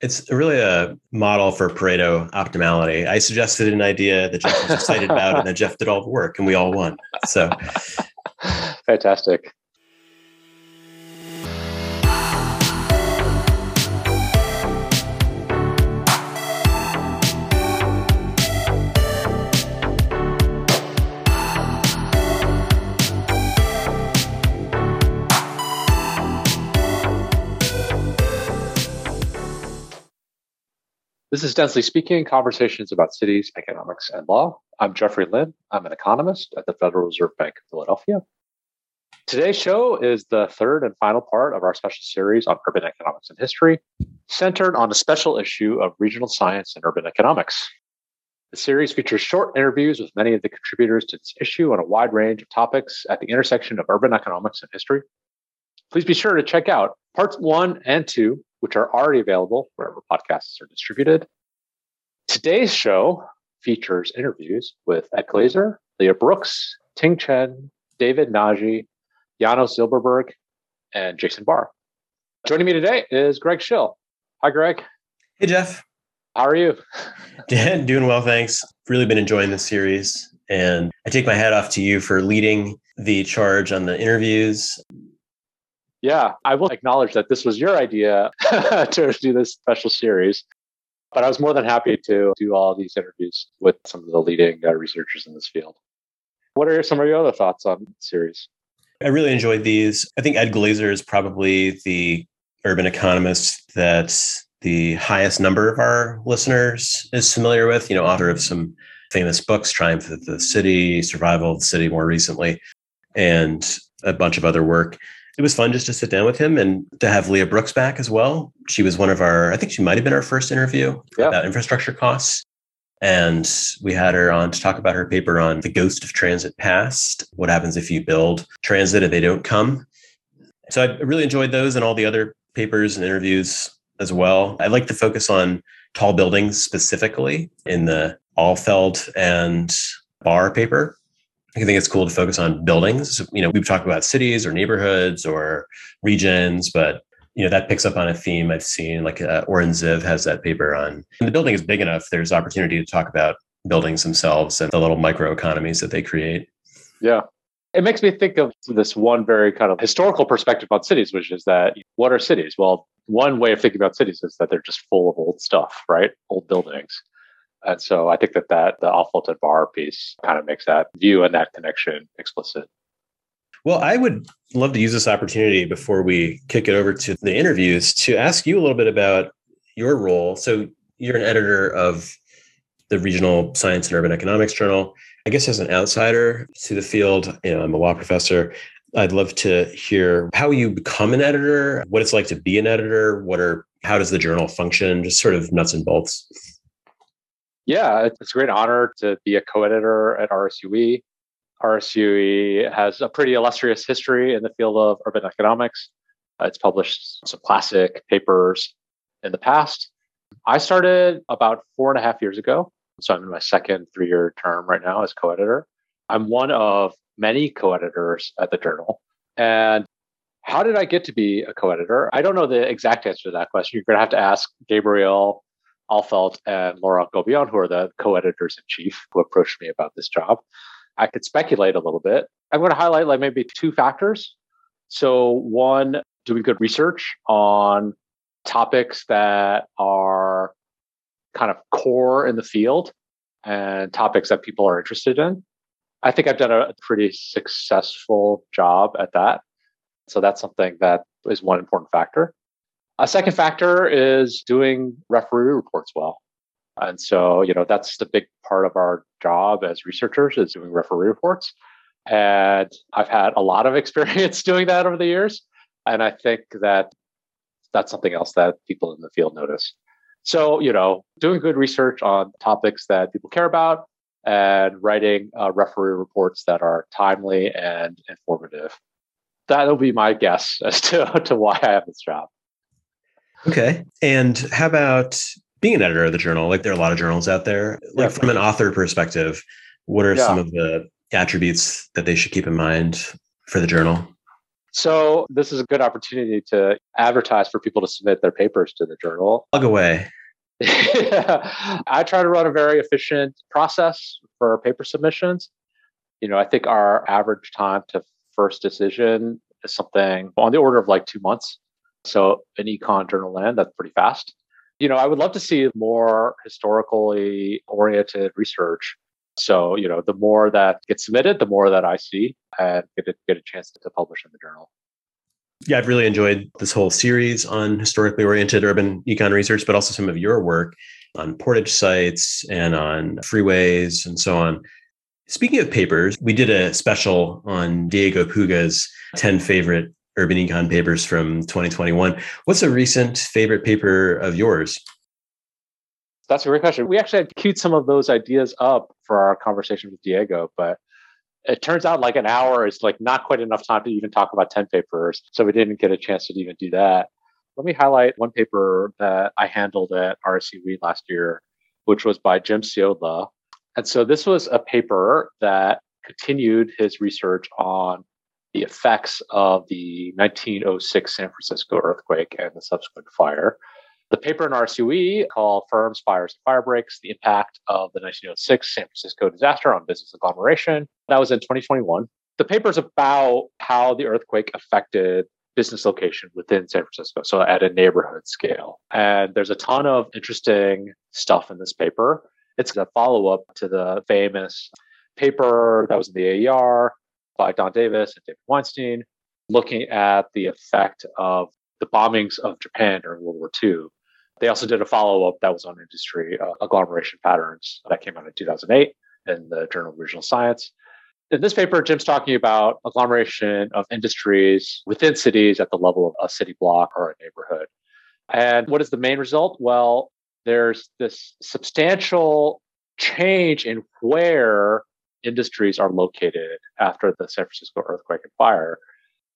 It's really a model for Pareto optimality. I suggested an idea that Jeff was excited about, and then Jeff did all the work, and we all won. So fantastic. This is Densely Speaking Conversations about Cities, Economics, and Law. I'm Jeffrey Lin. I'm an economist at the Federal Reserve Bank of Philadelphia. Today's show is the third and final part of our special series on urban economics and history, centered on a special issue of regional science and urban economics. The series features short interviews with many of the contributors to this issue on a wide range of topics at the intersection of urban economics and history. Please be sure to check out parts one and two which are already available wherever podcasts are distributed. Today's show features interviews with Ed Glaeser, Leah Brooks, Ting Chen, David Naji, Janos Zilberberg, and Jason Barr. Joining me today is Greg Shill. Hi, Greg. Hey, Jeff. How are you? Dan, doing well, thanks. Really been enjoying this series. And I take my hat off to you for leading the charge on the interviews. Yeah, I will acknowledge that this was your idea to do this special series. But I was more than happy to do all these interviews with some of the leading uh, researchers in this field. What are some of your other thoughts on the series? I really enjoyed these. I think Ed Glaeser is probably the urban economist that the highest number of our listeners is familiar with, you know, author of some famous books, Triumph of the City, Survival of the City more recently, and a bunch of other work it was fun just to sit down with him and to have Leah Brooks back as well. She was one of our, I think she might have been our first interview yeah. about infrastructure costs. And we had her on to talk about her paper on the ghost of transit past. What happens if you build transit and they don't come? So I really enjoyed those and all the other papers and interviews as well. I like to focus on tall buildings specifically in the Ahlfeldt and Barr paper I think it's cool to focus on buildings. You know, we've talked about cities or neighborhoods or regions, but you know that picks up on a theme I've seen. Like uh, Oren Ziv has that paper on And the building is big enough. There's opportunity to talk about buildings themselves and the little microeconomies that they create. Yeah, it makes me think of this one very kind of historical perspective on cities, which is that what are cities? Well, one way of thinking about cities is that they're just full of old stuff, right? Old buildings. And so I think that that the and Barr piece kind of makes that view and that connection explicit. Well, I would love to use this opportunity before we kick it over to the interviews to ask you a little bit about your role. So you're an editor of the Regional Science and Urban Economics Journal. I guess as an outsider to the field, you know, I'm a law professor. I'd love to hear how you become an editor, what it's like to be an editor, what are how does the journal function, just sort of nuts and bolts. Yeah, it's a great honor to be a co-editor at RSUE. RSUE has a pretty illustrious history in the field of urban economics. Uh, it's published some classic papers in the past. I started about four and a half years ago. So I'm in my second three year term right now as co editor. I'm one of many co editors at the journal. And how did I get to be a co editor? I don't know the exact answer to that question. You're going to have to ask Gabriel Ahlfeldt and Laurent Gobillon, who are the co-editors in chief who approached me about this job. I could speculate a little bit. I'm going to highlight like maybe two factors. So one, doing good research on topics that are kind of core in the field and topics that people are interested in. I think I've done a pretty successful job at that. So that's something that is one important factor. A second factor is doing referee reports well. And so, you know, that's the big part of our job as researchers is doing referee reports. And I've had a lot of experience doing that over the years. And I think that that's something else that people in the field notice. So, you know, doing good research on topics that people care about and writing uh, referee reports that are timely and informative. That'll be my guess as to, to why I have this job. Okay. And how about being an editor of the journal? Like there are a lot of journals out there. Like yeah. from an author perspective, what are yeah. some of the attributes that they should keep in mind for the journal? So this is a good opportunity to advertise for people to submit their papers to the journal. Plug away. I try to run a very efficient process for paper submissions. You know, I think our average time to first decision is something on the order of like two months. So an econ journal land, that's pretty fast. You know, I would love to see more historically oriented research. So, you know, the more that gets submitted, the more that I see and get a, get a chance to publish in the journal. Yeah, I've really enjoyed this whole series on historically oriented urban econ research, but also some of your work on portage sites and on freeways and so on. Speaking of papers, we did a special on Diego Puga's 10 favorite urban econ papers from 2021. What's a recent favorite paper of yours? That's a great question. We actually had queued some of those ideas up for our conversation with Diego, but it turns out like an hour is like not quite enough time to even talk about 10 papers. So we didn't get a chance to even do that. Let me highlight one paper that I handled at RSUE last year, which was by Jim Siodla. And so this was a paper that continued his research on the effects of the 1906 San Francisco earthquake and the subsequent fire. The paper in RSUE called Firms, Fires, and Fire Breaks, the impact of the 1906 San Francisco disaster on business agglomeration. That was in 2021. The paper is about how the earthquake affected business location within San Francisco, so at a neighborhood scale. And there's a ton of interesting stuff in this paper. It's a follow up to the famous paper that was in the AER by Don Davis and David Weinstein, looking at the effect of the bombings of Japan during World War II they also did a follow up that was on industry uh, agglomeration patterns that came out in 2008 in the Journal of Regional Science. In this paper, Jim's talking about agglomeration of industries within cities at the level of a city block or a neighborhood. And what is the main result? Well, there's this substantial change in where industries are located after the San Francisco earthquake and fire.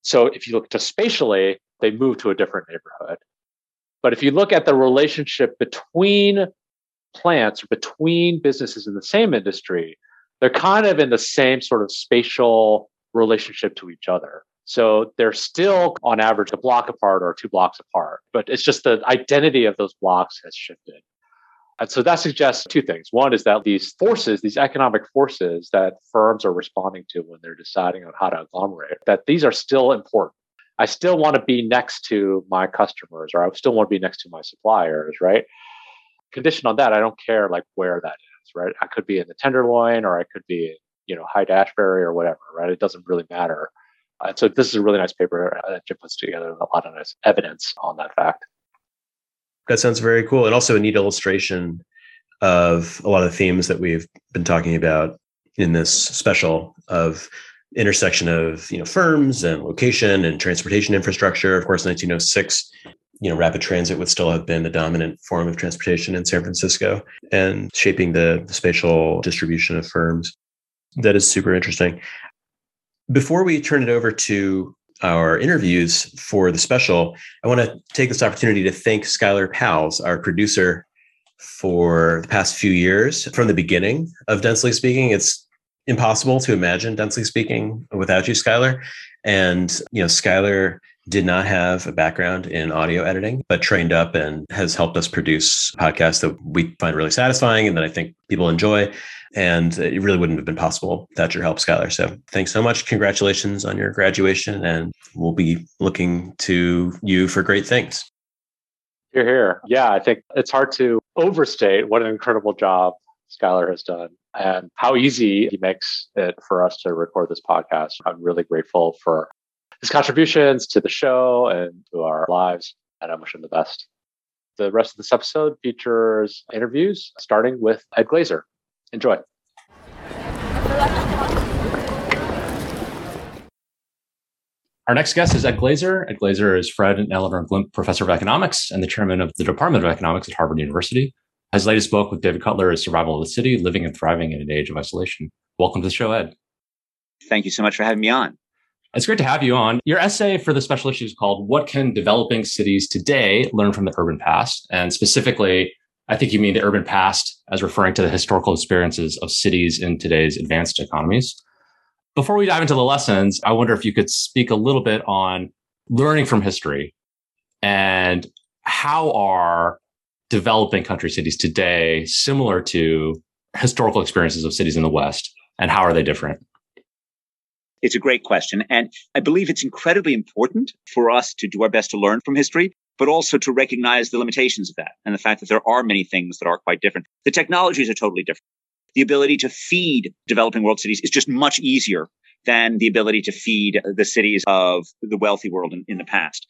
So if you look to spatially, they move to a different neighborhood. But if you look at the relationship between plants or between businesses in the same industry, they're kind of in the same sort of spatial relationship to each other. So they're still on average a block apart or two blocks apart, but it's just the identity of those blocks has shifted. And so that suggests two things. One is that these forces, these economic forces that firms are responding to when they're deciding on how to agglomerate, that these are still important. I still want to be next to my customers or I still want to be next to my suppliers, right? Condition on that, I don't care like where that is, right? I could be in the Tenderloin or I could be, you know, Haight Ashbury or whatever, right? It doesn't really matter. And so this is a really nice paper uh, that Jim puts together a lot of nice evidence on that fact. That sounds very cool. And also a neat illustration of a lot of the themes that we've been talking about in this special of intersection of you know firms and location and transportation infrastructure. Of course, 1906, you know, rapid transit would still have been the dominant form of transportation in San Francisco, and shaping the, the spatial distribution of firms. That is super interesting. Before we turn it over to our interviews for the special, I want to take this opportunity to thank Skylar Powles, our producer, for the past few years. From the beginning of Densely Speaking, it's impossible to imagine, densely speaking, without you, Skylar. And, you know, Skylar did not have a background in audio editing, but trained up and has helped us produce podcasts that we find really satisfying and that I think people enjoy. And it really wouldn't have been possible without your help, Skylar. So thanks so much. Congratulations on your graduation. And we'll be looking to you for great things. You're here. Yeah, I think it's hard to overstate what an incredible job Skylar has done and how easy he makes it for us to record this podcast. I'm really grateful for his contributions to the show and to our lives, and I wish him the best. The rest of this episode features interviews starting with Ed Glaeser. Enjoy. Our next guest is Ed Glaeser. Ed Glaeser is Fred and Eleanor Glimp Professor of Economics and the Chairman of the Department of Economics at Harvard University. His latest book with David Cutler is Survival of the City Living and Thriving in an Age of Isolation. Welcome to the show, Ed. Thank you so much for having me on. It's great to have you on. Your essay for the special issue is called What Can Developing Cities Today Learn from the Urban Past? And specifically, I think you mean the urban past as referring to the historical experiences of cities in today's advanced economies. Before we dive into the lessons, I wonder if you could speak a little bit on learning from history and how are developing country cities today similar to historical experiences of cities in the West, and how are they different? It's a great question. And I believe it's incredibly important for us to do our best to learn from history, but also to recognize the limitations of that and the fact that there are many things that are quite different. The technologies are totally different. The ability to feed developing world cities is just much easier than the ability to feed the cities of the wealthy world in, in, the past.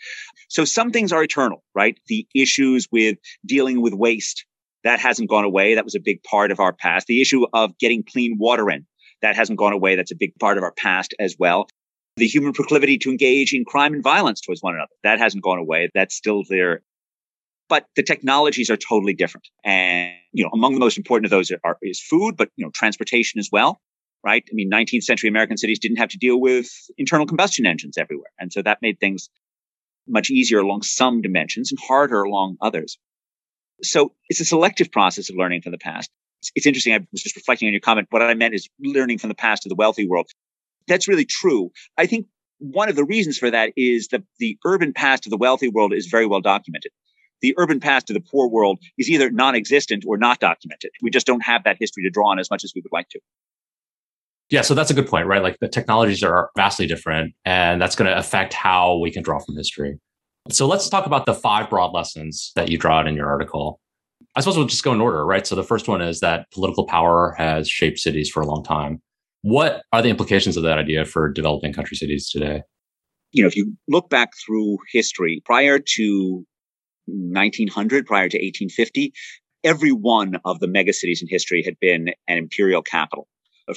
So some things are eternal, right? The issues with dealing with waste, that hasn't gone away. That was a big part of our past. The issue of getting clean water in, that hasn't gone away. That's a big part of our past as well. The human proclivity to engage in crime and violence towards one another, that hasn't gone away. That's still there. But the technologies are totally different. And, you know, among the most important of those are, is food, but, you know, transportation as well right? I mean, 19th century American cities didn't have to deal with internal combustion engines everywhere. And so that made things much easier along some dimensions and harder along others. So it's a selective process of learning from the past. It's, interesting. I was just reflecting on your comment. What I meant is learning from the past of the wealthy world. That's really true. I think one of the reasons for that is that the urban past of the wealthy world is very well documented. The urban past of the poor world is either non-existent or not documented. We just don't have that history to draw on as much as we would like to. Yeah, so that's a good point, right? Like the technologies are vastly different, and that's going to affect how we can draw from history. So let's talk about the five broad lessons that you draw out in your article. I suppose we'll just go in order, right? So the first one is that political power has shaped cities for a long time. What are the implications of that idea for developing country cities today? You know, if you look back through history prior to 1900, prior to 1850, every one of the megacities in history had been an imperial capital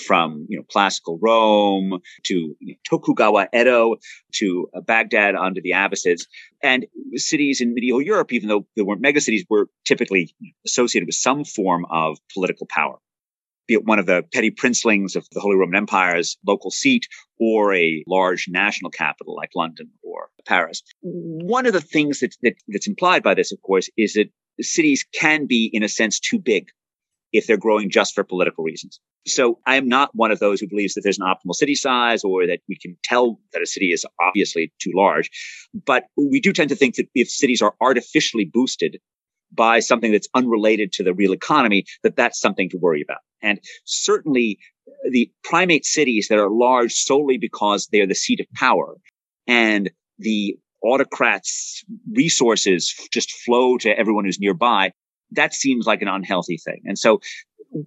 from you know classical Rome to Tokugawa Edo to uh, Baghdad under the Abbasids, and cities in medieval Europe, even though they weren't megacities, were typically associated with some form of political power. Be it one of the petty princelings of the Holy Roman Empire's local seat or a large national capital like London or Paris. One of the things that, that, that's implied by this, of course, is that cities can be, in a sense, too big if they're growing just for political reasons. So I am not one of those who believes that there's an optimal city size or that we can tell that a city is obviously too large. But we do tend to think that if cities are artificially boosted by something that's unrelated to the real economy, that that's something to worry about. And certainly uh, the primate cities that are large solely because they're the seat of power and the autocrats resources just flow to everyone who's nearby. That seems like an unhealthy thing. And so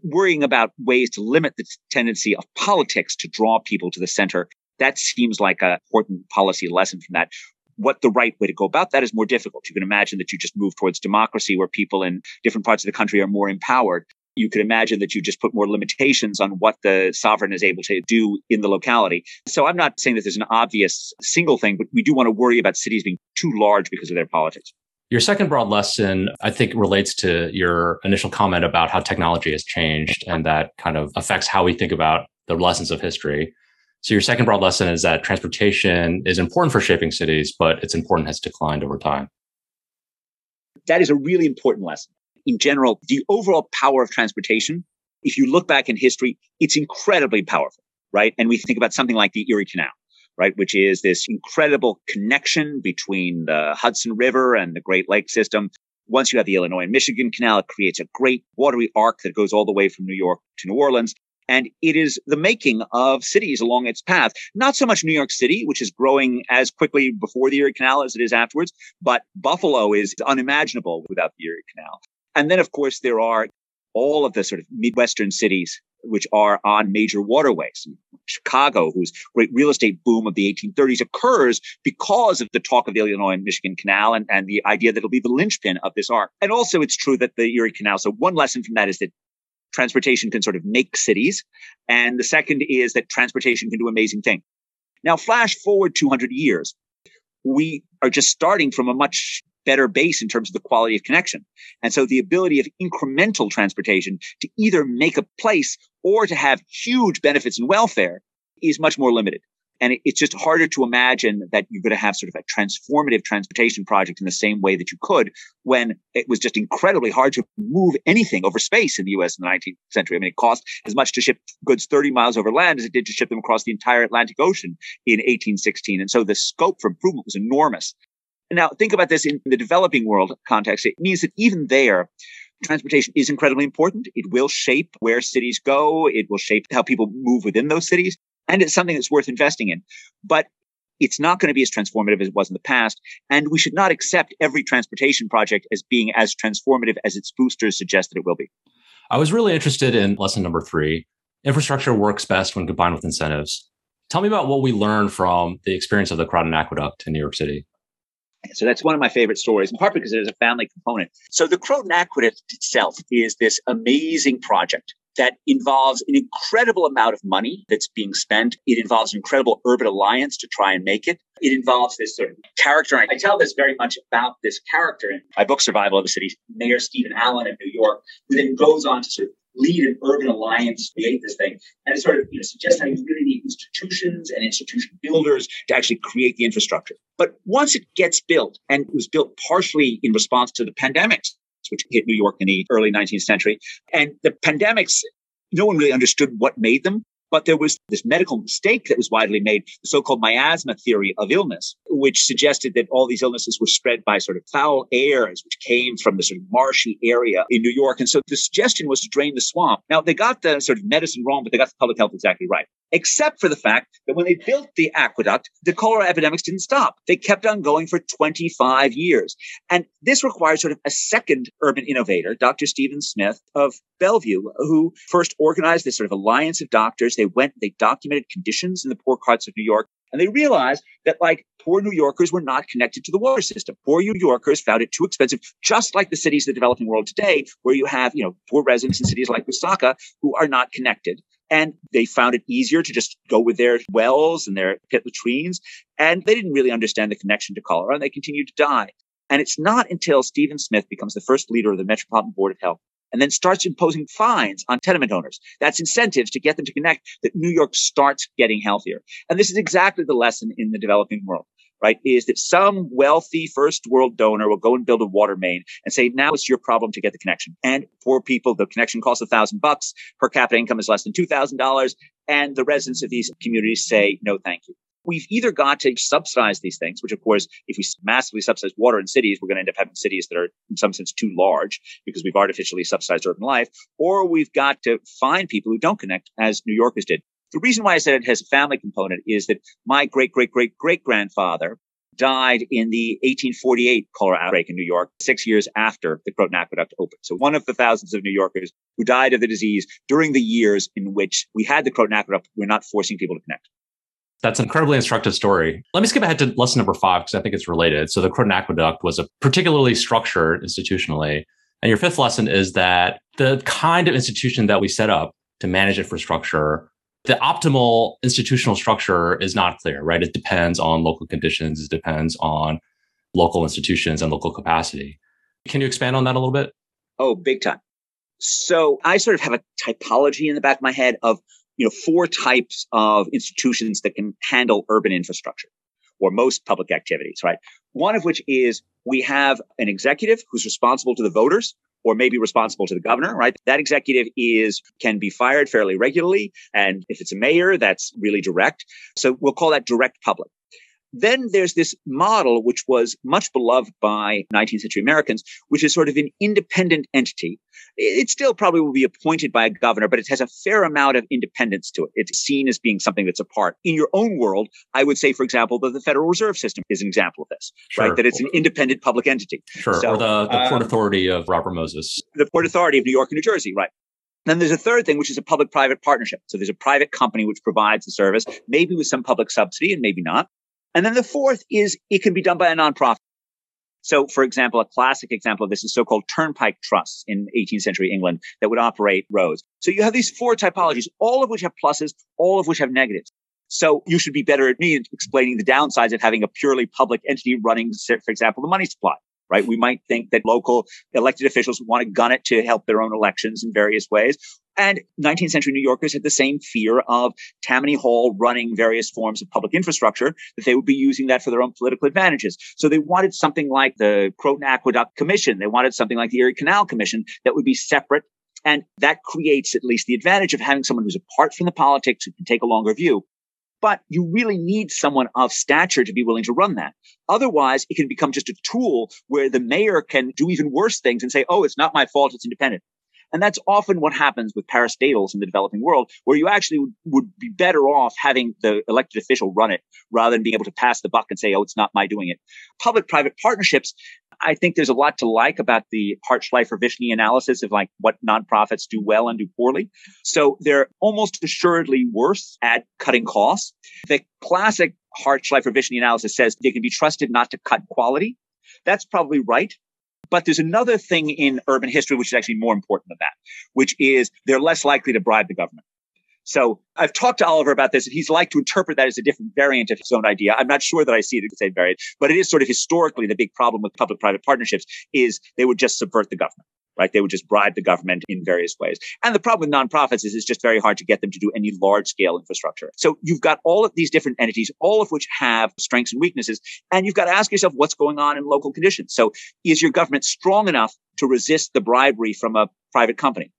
worrying about ways to limit the tendency of politics to draw people to the center, that seems like an important policy lesson from that. What the right way to go about that is more difficult. You can imagine that you just move towards democracy where people in different parts of the country are more empowered. You could imagine that you just put more limitations on what the sovereign is able to do in the locality. So I'm not saying that there's an obvious single thing, but we do want to worry about cities being too large because of their politics. Your second broad lesson, I think, relates to your initial comment about how technology has changed and that kind of affects how we think about the lessons of history. So your second broad lesson is that transportation is important for shaping cities, but its importance has declined over time. That is a really important lesson. In general, the overall power of transportation, if you look back in history, it's incredibly powerful, right? And we think about something like the Erie Canal right? Which is this incredible connection between the Hudson River and the Great Lake system. Once you have the Illinois and Michigan Canal, it creates a great watery arc that goes all the way from New York to New Orleans. And it is the making of cities along its path. Not so much New York City, which is growing as quickly before the Erie Canal as it is afterwards, but Buffalo is unimaginable without the Erie Canal. And then, of course, there are all of the sort of Midwestern cities which are on major waterways. Chicago, whose great real estate boom of the 1830s occurs because of the talk of the Illinois and Michigan Canal and, and the idea that it'll be the linchpin of this arc. And also it's true that the Erie Canal. So one lesson from that is that transportation can sort of make cities. And the second is that transportation can do amazing things. Now flash forward 200 years. We are just starting from a much better base in terms of the quality of connection. And so the ability of incremental transportation to either make a place or to have huge benefits in welfare is much more limited. And it's just harder to imagine that you're going to have sort of a transformative transportation project in the same way that you could when it was just incredibly hard to move anything over space in the US in the 19th century. I mean, it cost as much to ship goods 30 miles over land as it did to ship them across the entire Atlantic Ocean in 1816. And so the scope for improvement was enormous. Now, think about this in the developing world context. It means that even there, transportation is incredibly important. It will shape where cities go. It will shape how people move within those cities. And it's something that's worth investing in. But it's not going to be as transformative as it was in the past. And we should not accept every transportation project as being as transformative as its boosters suggest that it will be. I was really interested in lesson number three. Infrastructure works best when combined with incentives. Tell me about what we learned from the experience of the Croton Aqueduct in New York City. So that's one of my favorite stories, in part because there's a family component. So the Croton Aqueduct itself is this amazing project that involves an incredible amount of money that's being spent. It involves an incredible urban alliance to try and make it. It involves this sort of character. I tell this very much about this character in my book, Survival of the City, Mayor Stephen Allen of New York, who then goes on to sort of lead an urban alliance, create this thing. And it sort of you know, suggests how you really need institutions and institution builders to actually create the infrastructure. But once it gets built, and it was built partially in response to the pandemics, which hit New York in the early 19th century. And the pandemics, no one really understood what made them. But there was this medical mistake that was widely made, the so-called miasma theory of illness, which suggested that all these illnesses were spread by sort of foul airs, which came from the sort of marshy area in New York. And so the suggestion was to drain the swamp. Now they got the sort of medicine wrong, but they got the public health exactly right except for the fact that when they built the aqueduct, the cholera epidemics didn't stop. They kept on going for 25 years. And this requires sort of a second urban innovator, Dr. Stephen Smith of Bellevue, who first organized this sort of alliance of doctors. They went, they documented conditions in the poor parts of New York. And they realized that like poor New Yorkers were not connected to the water system. Poor New Yorkers found it too expensive, just like the cities of the developing world today, where you have, you know, poor residents in cities like Lusaka who are not connected. And they found it easier to just go with their wells and their pit latrines. And they didn't really understand the connection to cholera and they continued to die. And it's not until Stephen Smith becomes the first leader of the Metropolitan Board of Health and then starts imposing fines on tenement owners. That's incentives to get them to connect that New York starts getting healthier. And this is exactly the lesson in the developing world right, is that some wealthy first world donor will go and build a water main and say, now it's your problem to get the connection. And poor people, the connection costs a thousand bucks. Per capita income is less than $2,000. And the residents of these communities say, no, thank you. We've either got to subsidize these things, which of course, if we massively subsidize water in cities, we're going to end up having cities that are in some sense too large because we've artificially subsidized urban life, or we've got to find people who don't connect as New Yorkers did. The reason why I said it has a family component is that my great, great, great, great grandfather died in the 1848 cholera outbreak in New York, six years after the Croton Aqueduct opened. So one of the thousands of New Yorkers who died of the disease during the years in which we had the Croton Aqueduct, we're not forcing people to connect. That's an incredibly instructive story. Let me skip ahead to lesson number five because I think it's related. So the Croton Aqueduct was a particularly structured institutionally. And your fifth lesson is that the kind of institution that we set up to manage infrastructure the optimal institutional structure is not clear, right? It depends on local conditions. It depends on local institutions and local capacity. Can you expand on that a little bit? Oh, big time. So I sort of have a typology in the back of my head of, you know, four types of institutions that can handle urban infrastructure or most public activities, right? One of which is we have an executive who's responsible to the voters or maybe responsible to the governor, right? That executive is, can be fired fairly regularly. And if it's a mayor, that's really direct. So we'll call that direct public. Then there's this model, which was much beloved by 19th century Americans, which is sort of an independent entity. It still probably will be appointed by a governor, but it has a fair amount of independence to it. It's seen as being something that's apart. In your own world, I would say, for example, that the Federal Reserve System is an example of this, sure. right? That it's an independent public entity. Sure. So, or the, the Port um, Authority of Robert Moses. The Port Authority of New York and New Jersey, right? Then there's a third thing, which is a public private partnership. So there's a private company which provides the service, maybe with some public subsidy and maybe not. And then the fourth is it can be done by a nonprofit. So, for example, a classic example of this is so-called turnpike trusts in 18th century England that would operate roads. So you have these four typologies, all of which have pluses, all of which have negatives. So you should be better at me in explaining the downsides of having a purely public entity running, for example, the money supply. Right? We might think that local elected officials want to gun it to help their own elections in various ways. And 19th century New Yorkers had the same fear of Tammany Hall running various forms of public infrastructure, that they would be using that for their own political advantages. So they wanted something like the Croton Aqueduct Commission. They wanted something like the Erie Canal Commission that would be separate. And that creates at least the advantage of having someone who's apart from the politics who can take a longer view. But you really need someone of stature to be willing to run that. Otherwise, it can become just a tool where the mayor can do even worse things and say, oh, it's not my fault, it's independent. And that's often what happens with parastatals in the developing world, where you actually would, be better off having the elected official run it rather than being able to pass the buck and say, oh, it's not my doing it. Public private partnerships I think there's a lot to like about the Hart Shleifer Vishny analysis of like what nonprofits do well and do poorly. So they're almost assuredly worse at cutting costs. The classic Hart Shleifer Vishny analysis says they can be trusted not to cut quality. That's probably right. But there's another thing in urban history which is actually more important than that, which is they're less likely to bribe the government. So I've talked to Oliver about this and he's like to interpret that as a different variant of his own idea. I'm not sure that I see it as the same variant, but it is sort of historically the big problem with public private partnerships is they would just subvert the government. Right. They would just bribe the government in various ways. And the problem with nonprofits is it's just very hard to get them to do any large scale infrastructure. So you've got all of these different entities, all of which have strengths and weaknesses. And you've got to ask yourself what's going on in local conditions. So is your government strong enough to resist the bribery from a private company?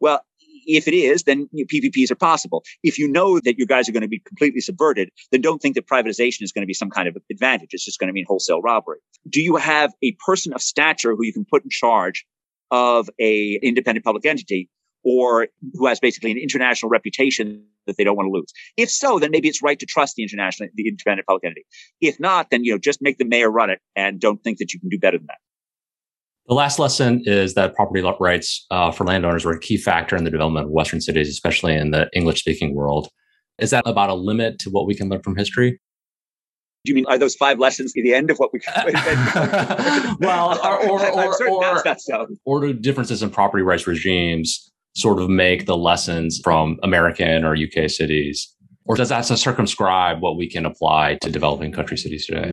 Well, if it is, then PPPs are possible. If you know that your guys are going to be completely subverted, then don't think that privatization is going to be some kind of advantage. It's just going to mean wholesale robbery. Do you have a person of stature who you can put in charge of a independent public entity or who has basically an international reputation that they don't want to lose. If so, then maybe it's right to trust the international, the independent public entity. If not, then, you know, just make the mayor run it and don't think that you can do better than that. The last lesson is that property rights uh, for landowners were a key factor in the development of Western cities, especially in the English speaking world. Is that about a limit to what we can learn from history? Do you mean are those five lessons the end of what we well, or or or, or, so. or do differences in property rights regimes sort of make the lessons from American or UK cities, or does that circumscribe what we can apply to developing country cities today?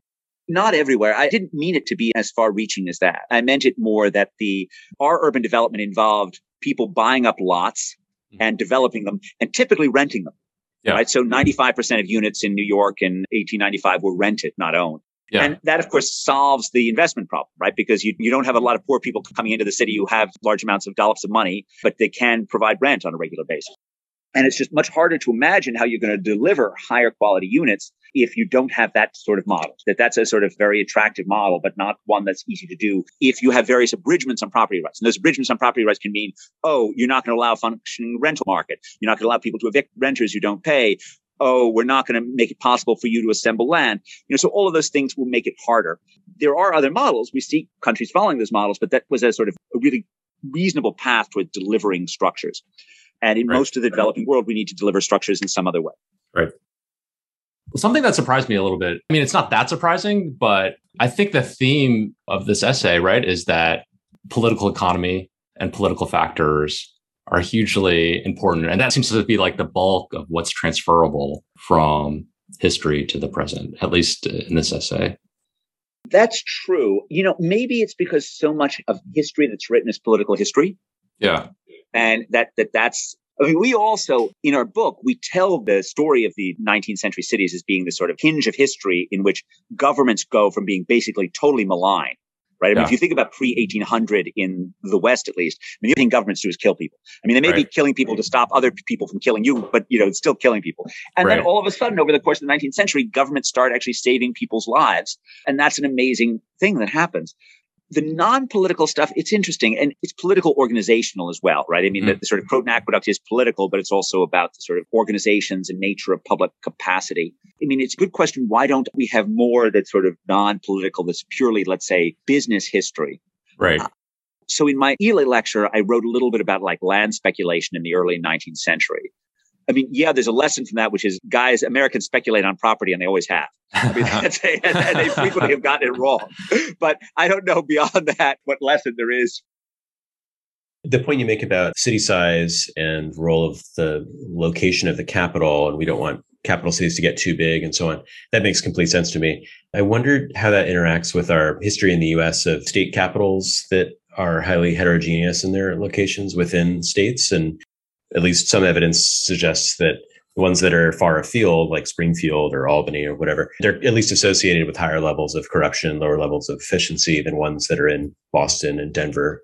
not everywhere. I didn't mean it to be as far reaching as that. I meant it more that the, our urban development involved people buying up lots mm-hmm. and developing them and typically renting them. Yeah. Right. So 95% of units in New York in 1895 were rented, not owned. Yeah. And that, of course, solves the investment problem, right? Because you, you don't have a lot of poor people coming into the city who have large amounts of dollops of money, but they can provide rent on a regular basis. And it's just much harder to imagine how you're going to deliver higher quality units if you don't have that sort of model. That that's a sort of very attractive model, but not one that's easy to do if you have various abridgments on property rights. And those abridgments on property rights can mean, oh, you're not going to allow a functioning rental market. You're not going to allow people to evict renters who don't pay. Oh, we're not going to make it possible for you to assemble land. You know, so all of those things will make it harder. There are other models. We see countries following those models, but that was a sort of a really reasonable path toward delivering structures. And in right. most of the developing world, we need to deliver structures in some other way. Right. Something that surprised me a little bit. I mean, it's not that surprising, but I think the theme of this essay, right, is that political economy and political factors are hugely important. And that seems to be like the bulk of what's transferable from history to the present, at least in this essay. That's true. You know, maybe it's because so much of history that's written is political history. Yeah and that that that's I mean, we also, in our book, we tell the story of the 19th century cities as being the sort of hinge of history in which governments go from being basically totally malign, right? I mean, if you think about pre 1800 in the West, at least, I mean, the thing governments do is kill people. I mean, they may right. be killing people to stop other people from killing you, but, you know, it's still killing people. And right. then all of a sudden, over the course of the 19th century, governments start actually saving people's lives. And that's an amazing thing that happens the non-political stuff, it's interesting and it's political organizational as well, right? I mean, mm. the, the, sort of Croton Aqueduct is political, but it's also about the sort of organizations and nature of public capacity. I mean, it's a good question. Why don't we have more that's sort of non-political, that's purely, let's say, business history? Right. Uh, so in my Ely lecture, I wrote a little bit about like land speculation in the early 19th century. I mean, yeah, there's a lesson from that, which is guys, Americans speculate on property and they always have. I mean, a, and, and they frequently have gotten it wrong. But I don't know beyond that what lesson there is the point you make about city size and role of the location of the capital, and we don't want capital cities to get too big and so on. That makes complete sense to me. I wondered how that interacts with our history in the US of state capitals that are highly heterogeneous in their locations within states. And at least some evidence suggests that the ones that are far afield, like Springfield or Albany or whatever, they're at least associated with higher levels of corruption, lower levels of efficiency than ones that are in Boston and Denver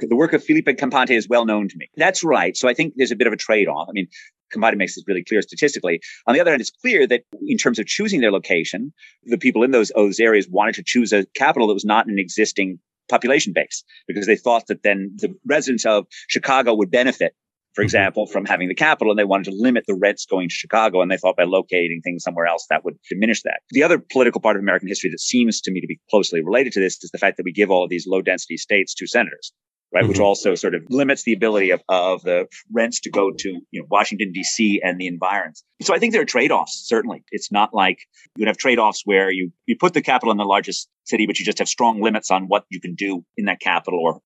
the work of Filipe Campante is well known to me. That's right. So I think there's a bit of a trade off. I mean, Campante makes this really clear statistically. On the other hand, it's clear that in terms of choosing their location, the people in those, those areas wanted to choose a capital that was not an existing population base because they thought that then the residents of Chicago would benefit for mm-hmm. example, from having the capital and they wanted to limit the rents going to Chicago. And they thought by locating things somewhere else, that would diminish that. The other political part of American history that seems to me to be closely related to this is the fact that we give all of these low density states to senators right? Mm-hmm. Which also sort of limits the ability of, of the rents to go to, you know, Washington, D.C. and the environs. So I think there are trade-offs, certainly. It's not like you would have trade-offs where you, you put the capital in the largest city, but you just have strong limits on what you can do in that capital or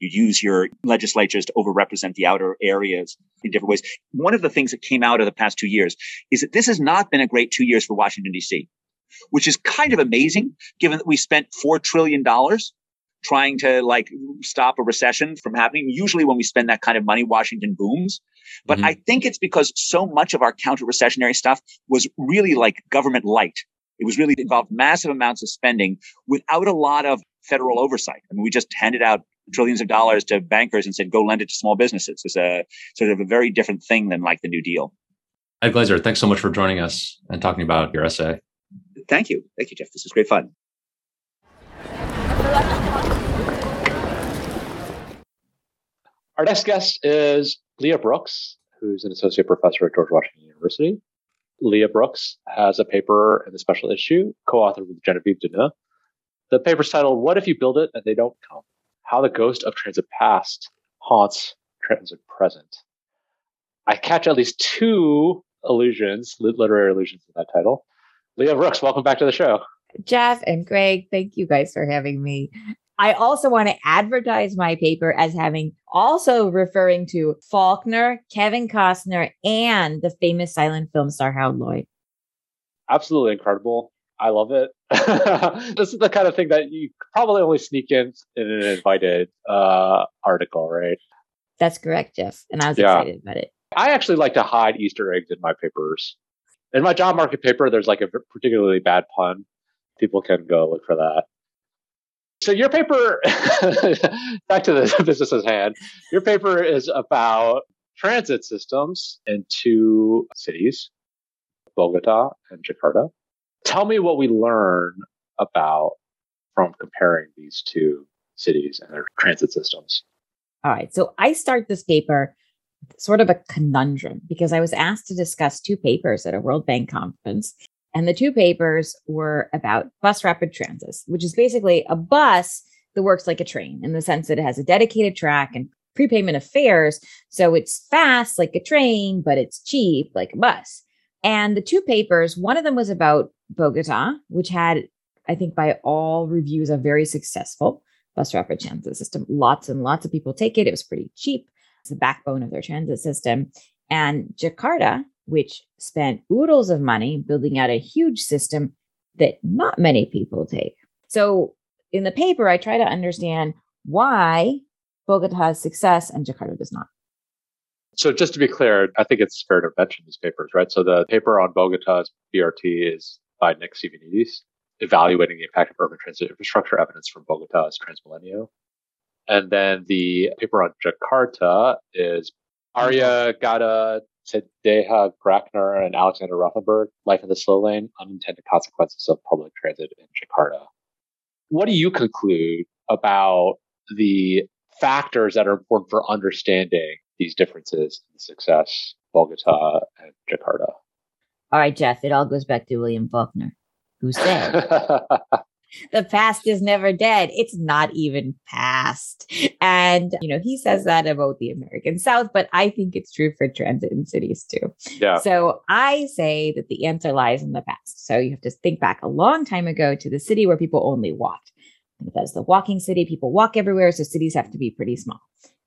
you use your legislatures to overrepresent the outer areas in different ways. One of the things that came out of the past two years is that this has not been a great two years for Washington, D.C., which is kind of amazing given that we spent $4 trillion trying to like stop a recession from happening. Usually when we spend that kind of money, Washington booms. But mm-hmm. I think it's because so much of our counter recessionary stuff was really like government light. It was really involved massive amounts of spending without a lot of federal oversight. I mean, we just handed out trillions of dollars to bankers and said, go lend it to small businesses. It's a sort of a very different thing than like the New Deal. Ed Glaeser, thanks so much for joining us and talking about your essay. Thank you. Thank you, Jeff. This was great fun. Our next guest is Leah Brooks, who's an associate professor at George Washington University. Leah Brooks has a paper in the special issue, co-authored with Genevieve Denoeux. The paper's titled, What If You Build It and They Don't Come? How the Ghost of Transit Past Haunts Transit Present. I catch at least two allusions, literary allusions in that title. Leah Brooks, welcome back to the show. Jeff and Greg, thank you guys for having me. I also want to advertise my paper as having also referring to Faulkner, Kevin Costner, and the famous silent film star Harold Lloyd. Absolutely incredible. I love it. this is the kind of thing that you probably only sneak in in an invited uh, article, right? That's correct, Jeff. And I was yeah. excited about it. I actually like to hide Easter eggs in my papers. In my job market paper, there's like a particularly bad pun. People can go look for that. So your paper, back to the business at hand, your paper is about transit systems in two cities, Bogota and Jakarta. Tell me what we learn about from comparing these two cities and their transit systems. All right. So I start this paper sort of a conundrum because I was asked to discuss two papers at a World Bank conference and the two papers were about bus rapid transit, which is basically a bus that works like a train in the sense that it has a dedicated track and prepayment of fares. So it's fast like a train, but it's cheap like a bus. And the two papers, one of them was about Bogota, which had, I think, by all reviews, a very successful bus rapid transit system. Lots and lots of people take it. It was pretty cheap. It's the backbone of their transit system. And Jakarta, which spent oodles of money building out a huge system that not many people take. So in the paper, I try to understand why Bogota has success and Jakarta does not. So just to be clear, I think it's fair to mention these papers, right? So the paper on Bogota's BRT is by Nick Tsivanidis, evaluating the impact of urban transit infrastructure evidence from Bogota's Transmilenio. And then the paper on Jakarta is Arya Gaduh Tadeja Gračner and Alexander Rothenberg, Life in the Slow Lane, Unintended Consequences of Public Transit in Jakarta. What do you conclude about the factors that are important for understanding these differences in success, Bogota and Jakarta? All right, Jeff, it all goes back to William Faulkner, who said, the past is never dead. It's not even past. And, you know, he says that about the American South, but I think it's true for transit in cities too. Yeah. So I say that the answer lies in the past. So you have to think back a long time ago to the city where people only walked. That's the walking city. People walk everywhere. So cities have to be pretty small.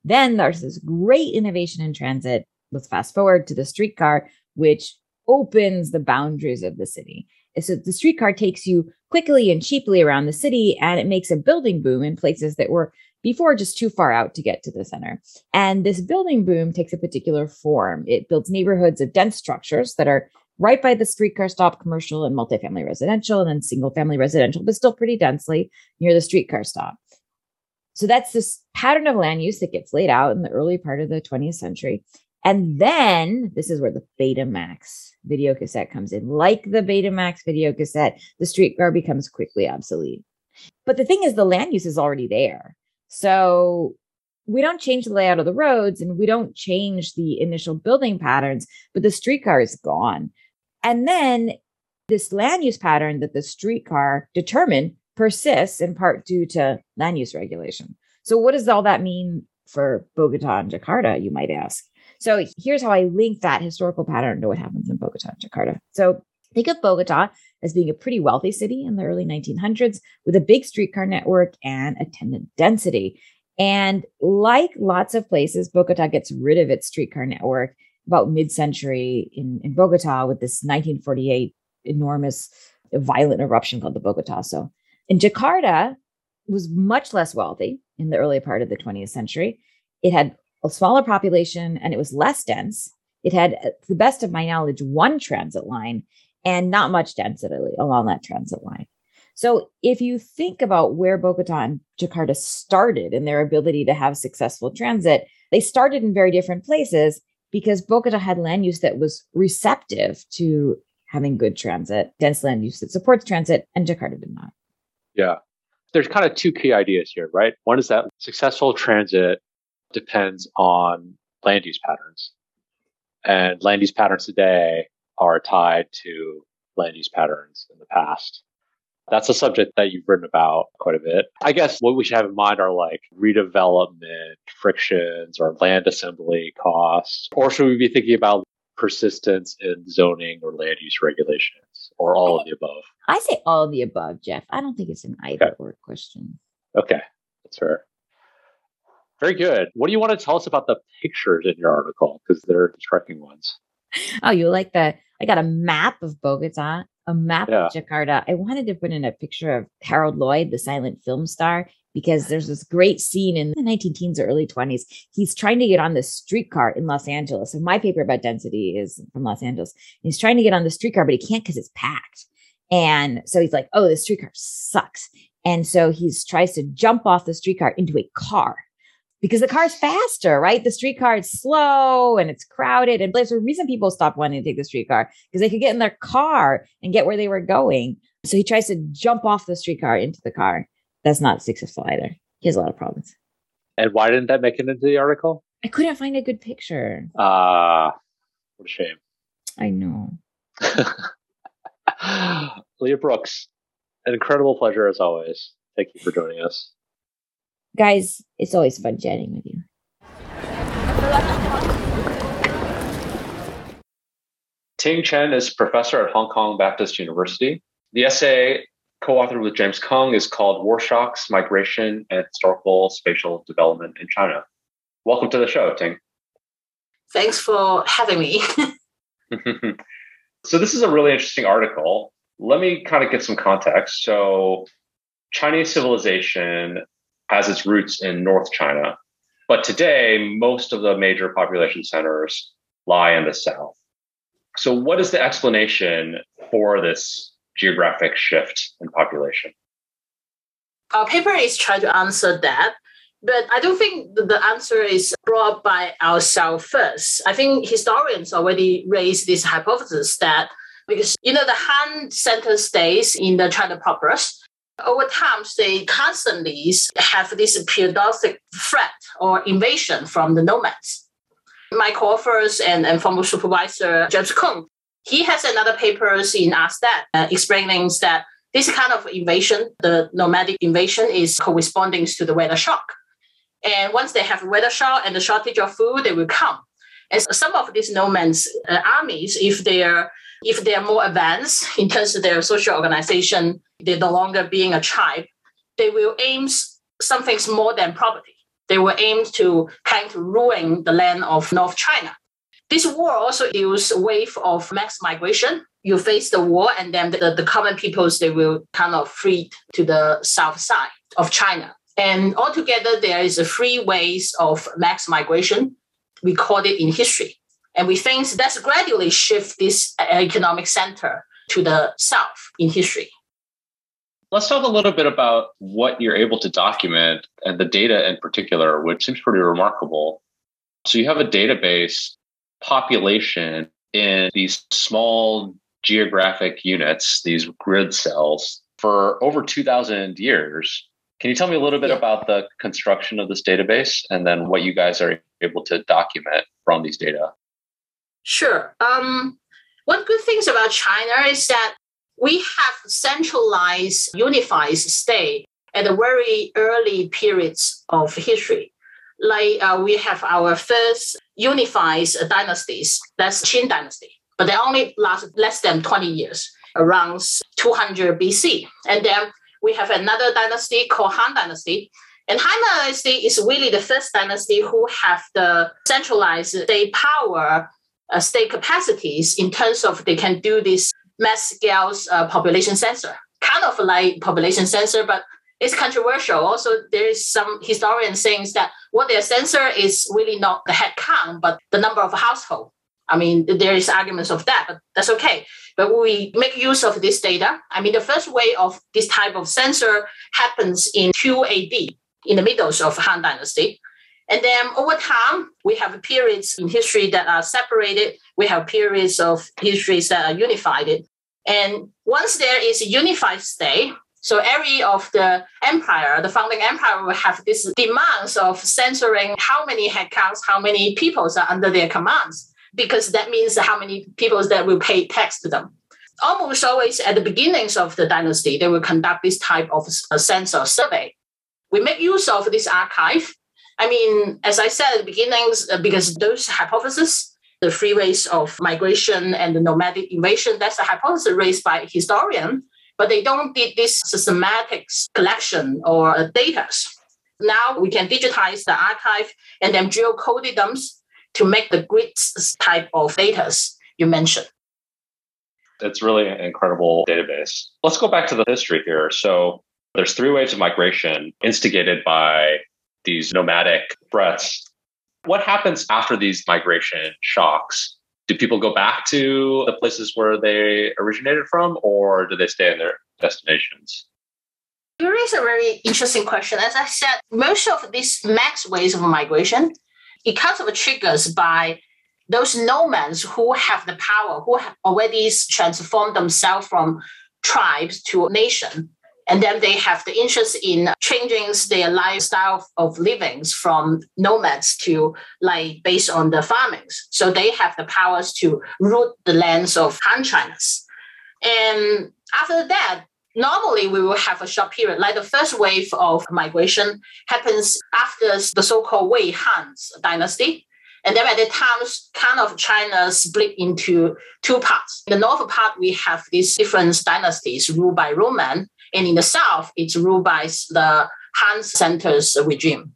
Then there's this great innovation in transit. Let's fast forward to the streetcar, which opens the boundaries of the city. So the streetcar takes you quickly and cheaply around the city, and it makes a building boom in places that were before just too far out to get to the center. And this building boom takes a particular form. It builds neighborhoods of dense structures that are right by the streetcar stop, commercial and multifamily residential, and then single family residential, but still pretty densely near the streetcar stop. So that's this pattern of land use that gets laid out in the early part of the 20th century. And then this is where the Betamax video cassette comes in. Like the Betamax video cassette, the streetcar becomes quickly obsolete. But the thing is, the land use is already there. So we don't change the layout of the roads and we don't change the initial building patterns, but the streetcar is gone. And then this land use pattern that the streetcar determined persists in part due to land use regulation. So, what does all that mean for Bogota and Jakarta, you might ask? So, here's how I link that historical pattern to what happens in Bogota and Jakarta. So, think of Bogota as being a pretty wealthy city in the early 1900s with a big streetcar network and attendant density. And like lots of places, Bogota gets rid of its streetcar network about mid-century in, in Bogota with this 1948 enormous violent eruption called the Bogotazo. And Jakarta was much less wealthy in the early part of the 20th century. It had a smaller population and it was less dense. It had, uh, to the best of my knowledge, one transit line and not much density along that transit line. So if you think about where Bogota and Jakarta started in their ability to have successful transit, they started in very different places because Bogota had land use that was receptive to having good transit, dense land use that supports transit, and Jakarta did not. Yeah. There's kind of two key ideas here, right? One is that successful transit depends on land use patterns. And land use patterns today are tied to land use patterns in the past. That's a subject that you've written about quite a bit. I guess what we should have in mind are like redevelopment frictions or land assembly costs. Or should we be thinking about persistence in zoning or land use regulations or all of the above? I say all of the above, Jeff. I don't think it's an either okay. or question. Okay, that's fair. Very good. What do you want to tell us about the pictures in your article? Because they're striking ones. Oh, you like the I got a map of Bogota, a map yeah. of Jakarta. I wanted to put in a picture of Harold Lloyd, the silent film star, because there's this great scene in the 19 teens or early 20s. He's trying to get on the streetcar in Los Angeles. And my paper about density is from Los Angeles. He's trying to get on the streetcar, but he can't because it's packed. And so he's like, oh, the streetcar sucks. And so he tries to jump off the streetcar into a car because the car's faster, right? The streetcar is slow and it's crowded. And there's a reason people stop wanting to take the streetcar because they could get in their car and get where they were going. So he tries to jump off the streetcar into the car. That's not successful either. He has a lot of problems. And why didn't that make it into the article? I couldn't find a good picture. Ah, uh, what a shame. I know. Leah Brooks, an incredible pleasure as always. Thank you for joining us. Guys, it's always fun chatting with you. Ting Chen is professor at Hong Kong Baptist University. The essay co-authored with James Kung is called War Shocks, Migration, and Historical Spatial Development in China. Welcome to the show, Ting. Thanks for having me. so this is a really interesting article. Let me kind of get some context. So Chinese civilization has its roots in North China. But today, most of the major population centers lie in the south. So, what is the explanation for this geographic shift in population? Our paper is trying to answer that, but I don't think the answer is brought by ourselves first. I think historians already raised this hypothesis that because you know the Han center states in the China Papyrus over time, they constantly have this periodic threat or invasion from the nomads. My co-authors and, and former supervisor James Kung, he has another papers in ASTAT uh, explaining that this kind of invasion, the nomadic invasion, is corresponding to the weather shock. And once they have weather shock and the shortage of food, they will come. And some of these nomads uh, armies, if they're if they're more advanced in terms of their social organization, they're no longer being a tribe, they will aim something more than property. They will aim to kind of ruin the land of North China. This war also a wave of mass migration. You face the war, and then the, the common peoples they will kind of flee to the south side of China. And altogether, there is a three ways of mass migration recorded in history. And we think that's gradually shift this economic center to the south in history. Let's talk a little bit about what you're able to document and the data in particular, which seems pretty remarkable. So you have a database population in these small geographic units, these grid cells, for over 2,000 years. Can you tell me a little bit yeah. about the construction of this database and then what you guys are able to document from these data? Sure. Um, one good things about China is that we have centralized, unified state at the very early periods of history. Like uh, we have our first unified dynasties, that's Qin dynasty, but they only last less than 20 years, around 200 BC. And then we have another dynasty called Han dynasty. And Han dynasty is really the first dynasty who have the centralized state power, uh, state capacities in terms of they can do this mass scale uh, population sensor, kind of like population sensor, but it's controversial. Also, there is some historians saying that what their sensor is really not the head count, but the number of household. I mean, there is arguments of that, but that's okay. But we make use of this data. I mean, the first way of this type of sensor happens in 2 AD, in the middle of Han Dynasty. And then over time, we have periods in history that are separated. We have periods of histories that are unified. And once there is a unified state, so every of the empire, the founding empire will have this demands of censoring how many headcounts, how many peoples are under their commands, because that means how many peoples that will pay tax to them. Almost always at the beginnings of the dynasty, they will conduct this type of a census survey. We make use of this archive I mean, as I said at the beginnings, uh, because those hypotheses, the free ways of migration and the nomadic invasion, that's a hypothesis raised by historian, but they don't did this systematic collection or uh, data. Now we can digitize the archive and then geocode them to make the grids type of data you mentioned. It's really an incredible database. Let's go back to the history here. So there's three waves of migration instigated by these nomadic threats. What happens after these migration shocks? Do people go back to the places where they originated from, or do they stay in their destinations? You raise a very interesting question. As I said, most of these max ways of migration, it comes of triggers by those nomads who have the power, who have already transformed themselves from tribes to nation and then they have the interest in changing their lifestyle of livings from nomads to like based on the farmings. So they have the powers to root the lands of Han Chinas. And after that, normally we will have a short period. Like the first wave of migration happens after the so-called Wei Han dynasty. And then at the time, kind of China split into two parts. In the north part, we have these different dynasties ruled by Roman, and in the south, it's ruled by the Han centers regime.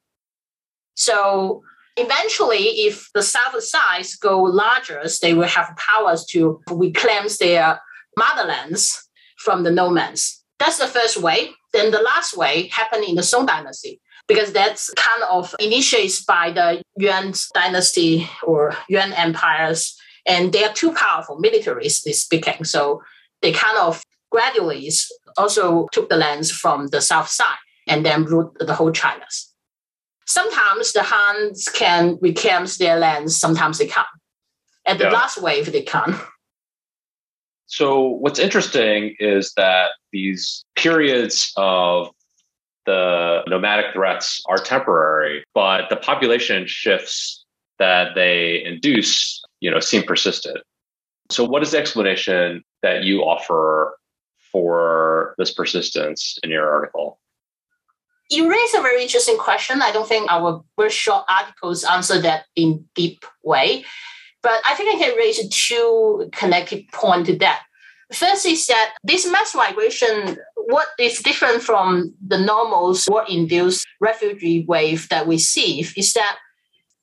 So eventually, if the south sides go larger, they will have powers to reclaim their motherlands from the nomads. That's the first way. Then the last way happened in the Song dynasty because that's kind of initiated by the Yuan dynasty or Yuan empires, and they are too powerful militaristically speaking. So they kind of gradually also took the lands from the south side and then ruled the whole China. Sometimes the Hans can reclaim their lands, sometimes they can't. At the yeah. last wave, they can. So, what's interesting is that these periods of the nomadic threats are temporary, but the population shifts that they induce, you know, seem persistent. So, what is the explanation that you offer for this persistence in your article? You raise a very interesting question. I don't think our very short articles answer that in deep way, but I think I can raise two connected points to that. First is that this mass migration, what is different from the normal war-induced refugee wave that we see is that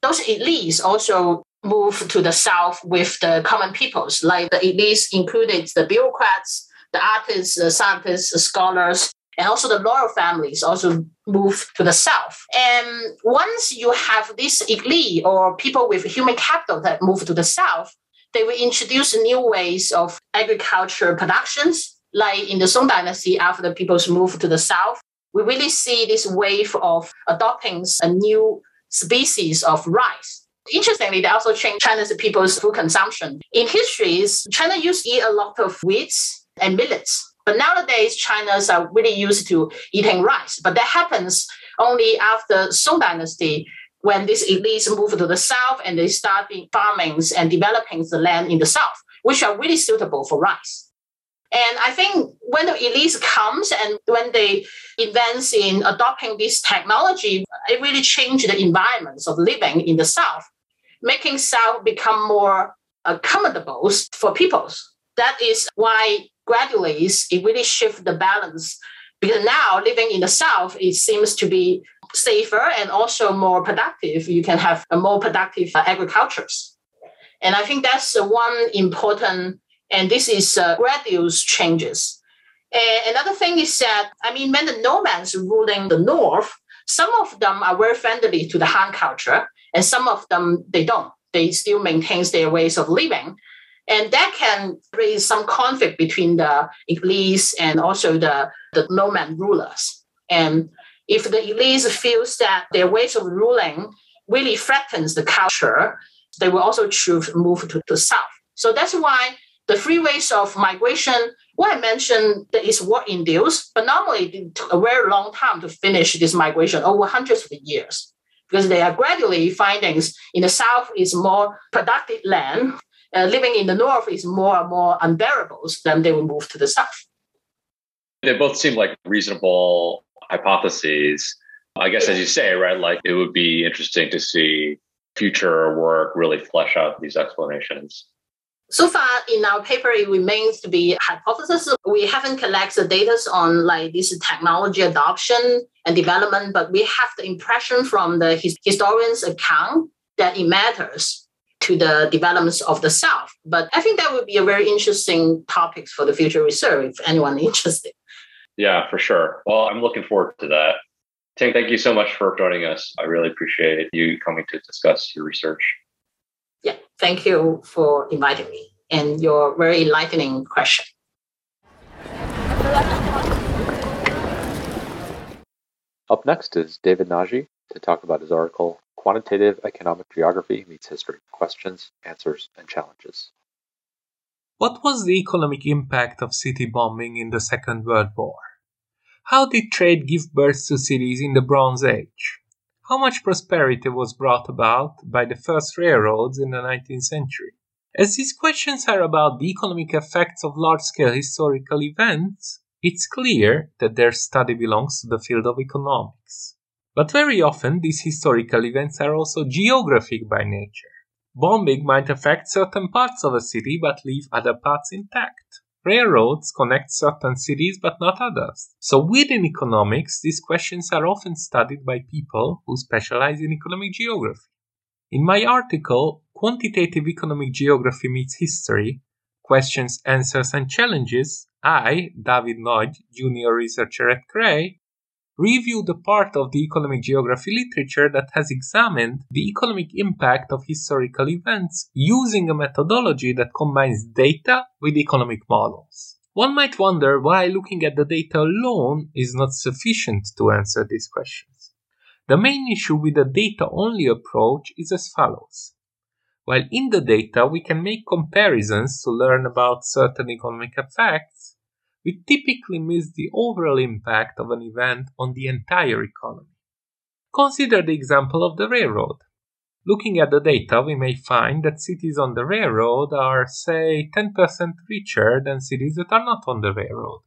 those elites also move to the south with the common peoples, like the elites included the bureaucrats, the artists, the scientists, the scholars, and also the royal families also move to the south. And once you have this elite or people with human capital that move to the south, they will introduce new ways of agriculture productions. Like in the Song Dynasty, after the peoples move to the south, we really see this wave of adopting a new species of rice. Interestingly, they also changed China's people's food consumption. In history, China used to eat a lot of wheats and millets. But nowadays, China's are really used to eating rice. But that happens only after Song Dynasty, when these elites move to the south and they start farming and developing the land in the south, which are really suitable for rice. And I think when the elites comes and when they invest in adopting this technology, it really changed the environments of living in the South, making South become more uh, accommodable for peoples. That is why gradually it really shift the balance because now living in the South, it seems to be safer and also more productive. You can have a more productive agricultures. And I think that's one important and this is uh, gradual changes. And another thing is that, I mean, when the nomads ruling the north, some of them are very friendly to the Han culture, and some of them they don't. They still maintain their ways of living. And that can raise some conflict between the elites and also the, the nomad rulers. And if the elites feels that their ways of ruling really threatens the culture, they will also choose to move to the south. So that's why the free ways of migration, what I mentioned is what induced, but normally it took a very long time to finish this migration over hundreds of years because they are gradually findings in the south is more productive land, uh, living in the north is more and more unbearable, then they will move to the south. They both seem like reasonable hypotheses. I guess, as you say, right, like it would be interesting to see future work really flesh out these explanations. So far in our paper, it remains to be hypothesis. We haven't collected the data on like this technology adoption and development, but we have the impression from the his- historian's account that it matters to the developments of the South. But I think that would be a very interesting topic for the future research if anyone interested. Yeah, for sure. Well, I'm looking forward to that. Ting, thank you so much for joining us. I really appreciate you coming to discuss your research. Yeah, thank you for inviting me and your very enlightening question. Up next is David Nagy to talk about his article, Quantitative Economic Geography Meets History Questions, Answers, and Challenges. What was the economic impact of city bombing in the Second World War? How did trade give birth to cities in the Bronze Age? How much prosperity was brought about by the first railroads in the 19th century? As these questions are about the economic effects of large scale historical events, it's clear that their study belongs to the field of economics. But very often, these historical events are also geographic by nature. Bombing might affect certain parts of a city but leave other parts intact. Railroads connect certain cities but not others. So within economics, these questions are often studied by people who specialize in economic geography. In my article, Quantitative Economic Geography Meets History Questions, Answers, and Challenges, I, David Nagy, junior researcher at CREI, review the part of the economic geography literature that has examined the economic impact of historical events using a methodology that combines data with economic models. One might wonder why looking at the data alone is not sufficient to answer these questions. The main issue with the data only approach is as follows. While in the data we can make comparisons to learn about certain economic effects, we typically miss the overall impact of an event on the entire economy. Consider the example of the railroad. Looking at the data, we may find that cities on the railroad are, say, 10% richer than cities that are not on the railroad.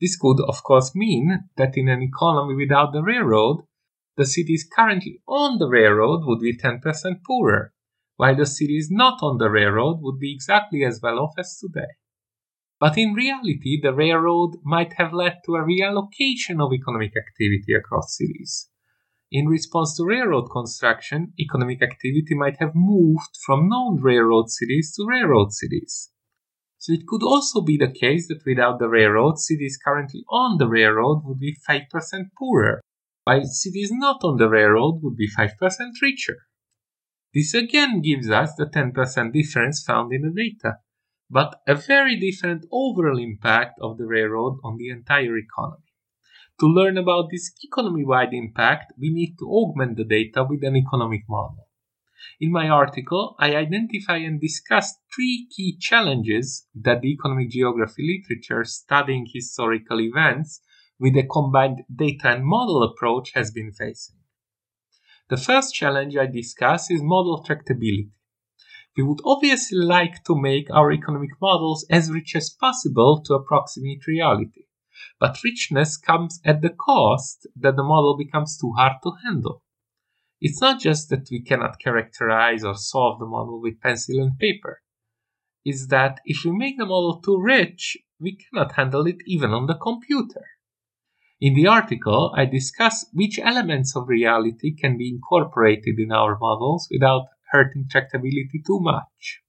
This could, of course, mean that in an economy without the railroad, the cities currently on the railroad would be 10% poorer, while the cities not on the railroad would be exactly as well off as today. But in reality, the railroad might have led to a reallocation of economic activity across cities. In response to railroad construction, economic activity might have moved from non railroad cities to railroad cities. So it could also be the case that without the railroad, cities currently on the railroad would be 5% poorer, while cities not on the railroad would be 5% richer. This again gives us the 10% difference found in the data, but a very different overall impact of the railroad on the entire economy. To learn about this economy wide impact, we need to augment the data with an economic model. In my article, I identify and discuss three key challenges that the economic geography literature studying historical events with a combined data and model approach has been facing. The first challenge I discuss is model tractability. We would obviously like to make our economic models as rich as possible to approximate reality. But richness comes at the cost that the model becomes too hard to handle. It's not just that we cannot characterize or solve the model with pencil and paper. It's that if we make the model too rich, we cannot handle it even on the computer. In the article, I discuss which elements of reality can be incorporated in our models without hurting tractability too much.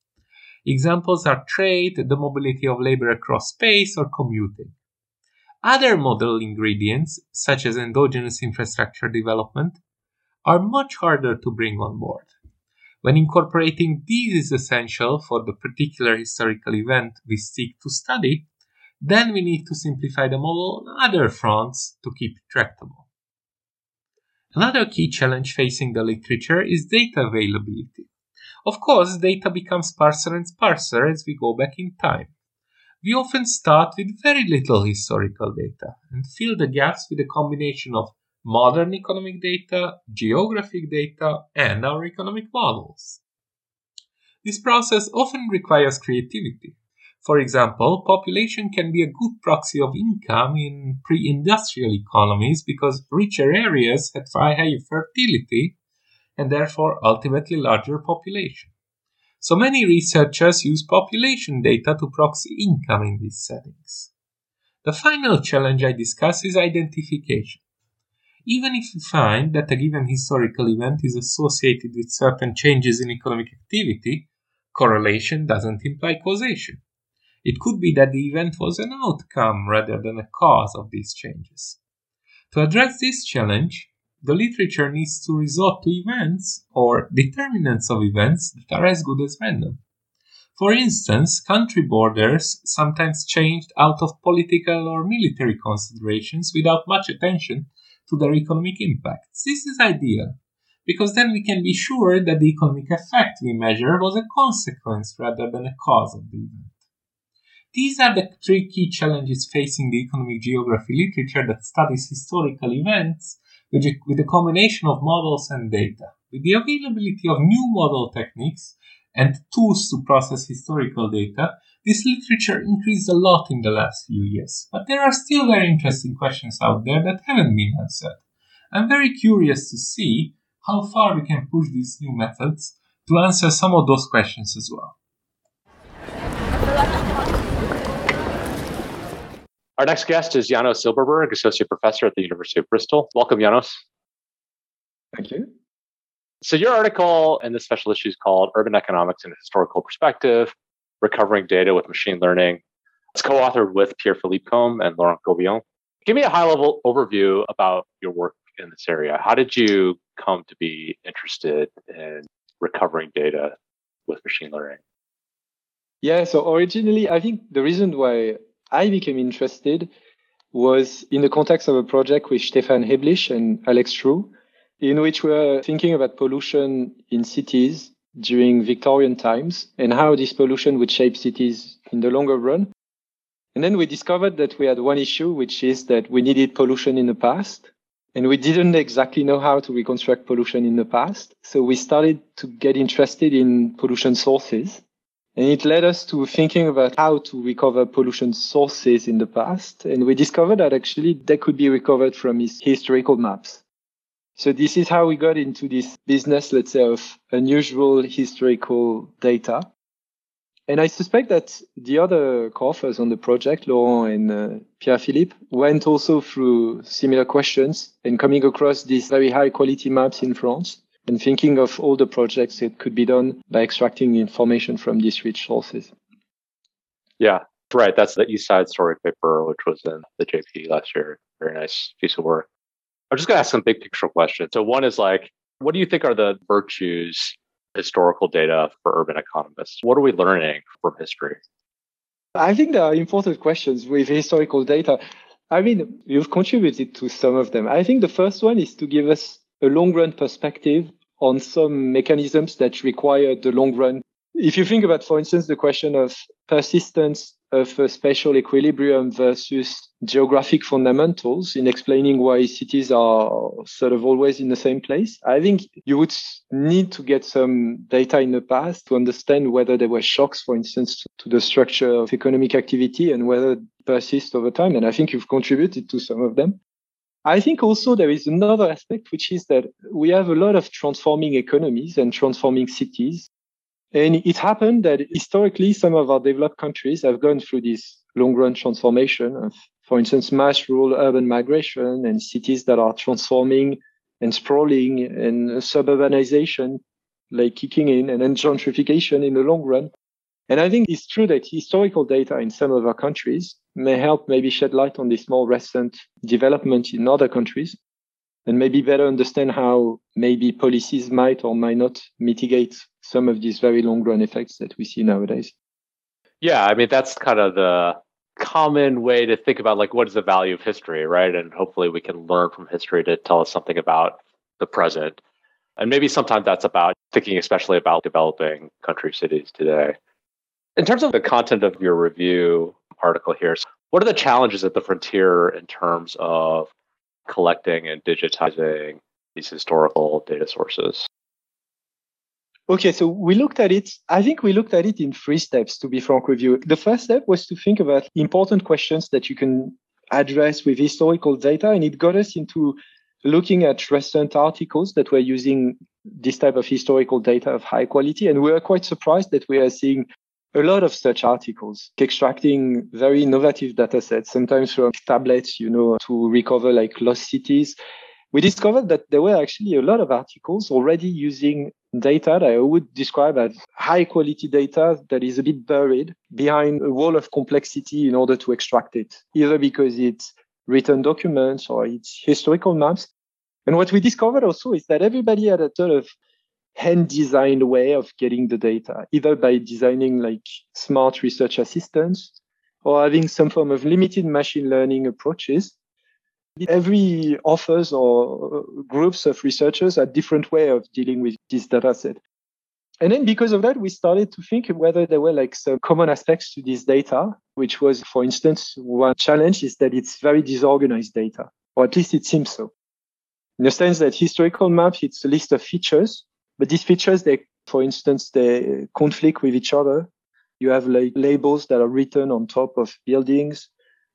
Examples are trade, the mobility of labor across space, or commuting. Other model ingredients, such as endogenous infrastructure development, are much harder to bring on board. When incorporating these is essential for the particular historical event we seek to study, then we need to simplify the model on other fronts to keep it tractable. Another key challenge facing the literature is data availability. Of course, data becomes sparser and sparser as we go back in time. We often start with very little historical data and fill the gaps with a combination of modern economic data, geographic data, and our economic models. This process often requires creativity. For example, population can be a good proxy of income in pre industrial economies because richer areas had higher fertility and therefore ultimately larger population. So many researchers use population data to proxy income in these settings. The final challenge I discuss is identification. Even if we find that a given historical event is associated with certain changes in economic activity, correlation doesn't imply causation. It could be that the event was an outcome rather than a cause of these changes. To address this challenge, the literature needs to resort to events or determinants of events that are as good as random. For instance, country borders sometimes changed out of political or military considerations without much attention to their economic impacts. This is ideal because then we can be sure that the economic effect we measure was a consequence rather than a cause of the event. These are the three key challenges facing the economic geography literature that studies historical events with a, combination of models and data. With the availability of new model techniques and tools to process historical data, this literature increased a lot in the last few years. But there are still very interesting questions out there that haven't been answered. I'm very curious to see how far we can push these new methods to answer some of those questions as well. Our next guest is Yanos Zylberberg, Associate Professor at the University of Bristol. Welcome, Yanos. Thank you. So, your article in this special issue is called Urban Economics in a Historical Perspective Recovering Data with Machine Learning. It's co authored with Pierre Philippe Combes and Laurent Gobillon. Give me a high level overview about your work in this area. How did you come to be interested in recovering data with machine learning? Yeah, so originally, I think the reason why I became interested was in the context of a project with Stefan Heblich and Alex Trew, in which we were thinking about pollution in cities during Victorian times and how this pollution would shape cities in the longer run. And then we discovered that we had one issue, which is that we needed pollution in the past. And we didn't exactly know how to reconstruct pollution in the past. So we started to get interested in pollution sources. And it led us to thinking about how to recover pollution sources in the past. And we discovered that actually they could be recovered from historical maps. So this is how we got into this business, let's say, of unusual historical data. And I suspect that the other co-authors on the project, Laurent and uh, Pierre-Philippe, went also through similar questions and coming across these very high quality maps in France and thinking of all the projects that could be done by extracting information from these rich sources. Yeah, right. That's the East Side Story paper, which was in the JP last year. Very nice piece of work. I'm just going to ask some big picture questions. So, one is like, what do you think are the virtues historical data for urban economists? What are we learning from history? I think there are important questions with historical data. I mean, you've contributed to some of them. I think the first one is to give us a long run perspective on some mechanisms that require the long run. If you think about, for instance, the question of persistence of spatial equilibrium versus geographic fundamentals in explaining why cities are sort of always in the same place. I think you would need to get some data in the past to understand whether there were shocks, for instance, to the structure of economic activity and whether it persists over time. And I think you've contributed to some of them. I think also there is another aspect, which is that we have a lot of transforming economies and transforming cities and it happened that historically, some of our developed countries have gone through this long run transformation of, for instance, mass rural urban migration and cities that are transforming and sprawling and suburbanization, like kicking in and then gentrification in the long run. And I think it's true that historical data in some of our countries may help maybe shed light on this more recent development in other countries and maybe better understand how maybe policies might or might not mitigate some of these very long run effects that we see nowadays. Yeah, I mean that's kind of the common way to think about like what is the value of history, right? And hopefully we can learn from history to tell us something about the present. And maybe sometimes that's about thinking especially about developing country cities today. In terms of the content of your review article here, what are the challenges at the frontier in terms of collecting and digitizing these historical data sources? Okay, so we looked at it. I think we looked at it in three steps, to be frank with you. The first step was to think about important questions that you can address with historical data, and it got us into looking at recent articles that were using this type of historical data of high quality. And we were quite surprised that we are seeing a lot of such articles, extracting very innovative data sets, sometimes from tablets, you know, to recover like lost cities. We discovered that there were actually a lot of articles already using data that I would describe as high quality data that is a bit buried behind a wall of complexity in order to extract it, either because it's written documents or it's historical maps. And what we discovered also is that everybody had a sort of hand designed way of getting the data, either by designing like smart research assistants or having some form of limited machine learning approaches. Every authors or uh, groups of researchers a different way of dealing with this data set. And then because of that, we started to think whether there were like some common aspects to this data, which was, for instance, one challenge is that it's very disorganized data, or at least it seems so. In the sense that historical maps, it's a list of features but these features, they, for instance, they conflict with each other. You have like labels that are written on top of buildings.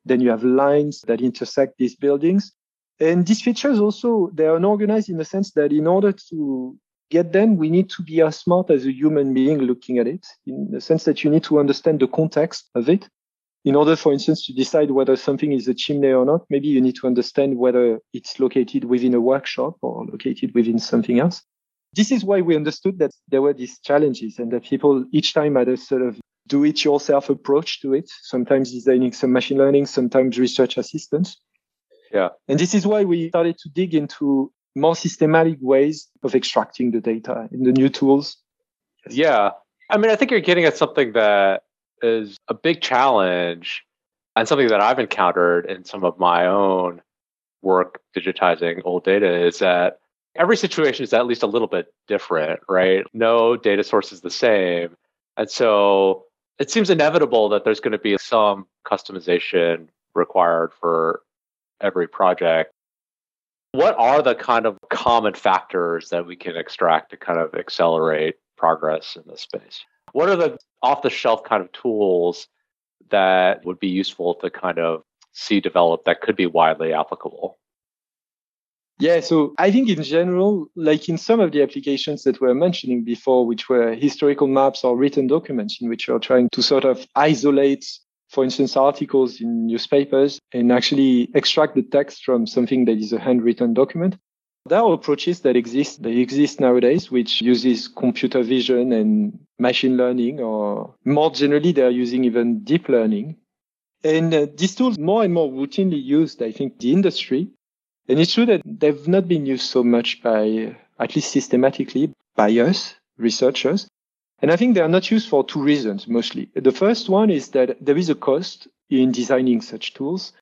Then you have lines that intersect these buildings. And these features also, they are unorganized in the sense that in order to get them, we need to be as smart as a human being looking at it, in the sense that you need to understand the context of it. In order, for instance, to decide whether something is a chimney or not, maybe you need to understand whether it's located within a workshop or located within something else. This is why we understood that there were these challenges and that people each time had a sort of do it yourself approach to it, sometimes designing some machine learning, sometimes research assistance. Yeah. And this is why we started to dig into more systematic ways of extracting the data in the new tools. Yeah. I mean, I think you're getting at something that is a big challenge and something that I've encountered in some of my own work digitizing old data is that every situation is at least a little bit different, right? No data source is the same. And so it seems inevitable that there's going to be some customization required for every project. What are the kind of common factors that we can extract to kind of accelerate progress in this space? What are the off the shelf kind of tools that would be useful to kind of see develop that could be widely applicable? Yeah, so I think in general, like in some of the applications that we were mentioning before, which were historical maps or written documents in which you're trying to sort of isolate, for instance, articles in newspapers and actually extract the text from something that is a handwritten document. There are approaches that exist, they exist nowadays, which uses computer vision and machine learning, or more generally, they're using even deep learning. And uh, these tools more and more routinely used, I think, the industry and it's true that they've not been used so much by, at least systematically, by us, researchers. And I think they are not used for two reasons mostly. The first one is that there is a cost in designing such tools.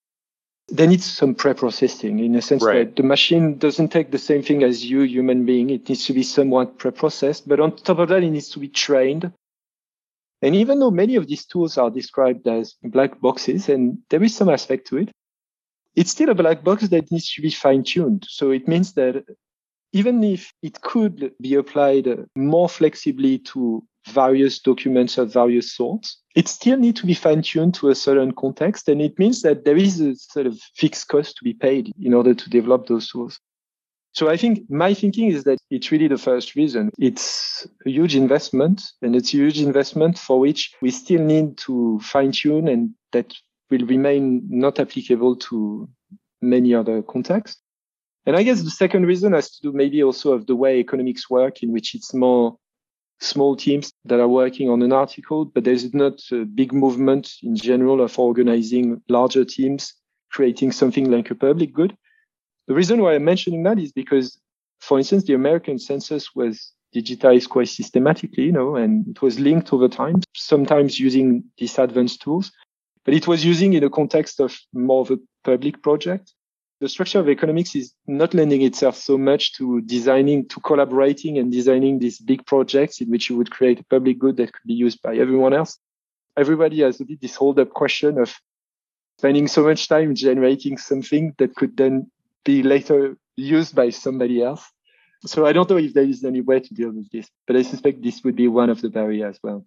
There needs some pre-processing in a sense right. that the machine doesn't take the same thing as you, human being. It needs to be somewhat pre-processed, but on top of that, it needs to be trained. And even though many of these tools are described as black boxes, and there is some aspect to it, it's still a black box that needs to be fine tuned. So it means that even if it could be applied more flexibly to various documents of various sorts, it still needs to be fine tuned to a certain context. And it means that there is a sort of fixed cost to be paid in order to develop those tools. So I think my thinking is that it's really the first reason. It's a huge investment and it's a huge investment for which we still need to fine tune and that will remain not applicable to many other contexts. And I guess the second reason has to do maybe also of the way economics work, in which it's more small teams that are working on an article, but there's not a big movement in general of organizing larger teams, creating something like a public good. The reason why I'm mentioning that is because, for instance, the American census was digitized quite systematically, you know, and it was linked over time, sometimes using these advanced tools but it was using in a context of more of a public project. The structure of economics is not lending itself so much to designing, to collaborating and designing these big projects in which you would create a public good that could be used by everyone else. Everybody has a bit this hold up question of spending so much time generating something that could then be later used by somebody else. So I don't know if there is any way to deal with this, but I suspect this would be one of the barriers as well.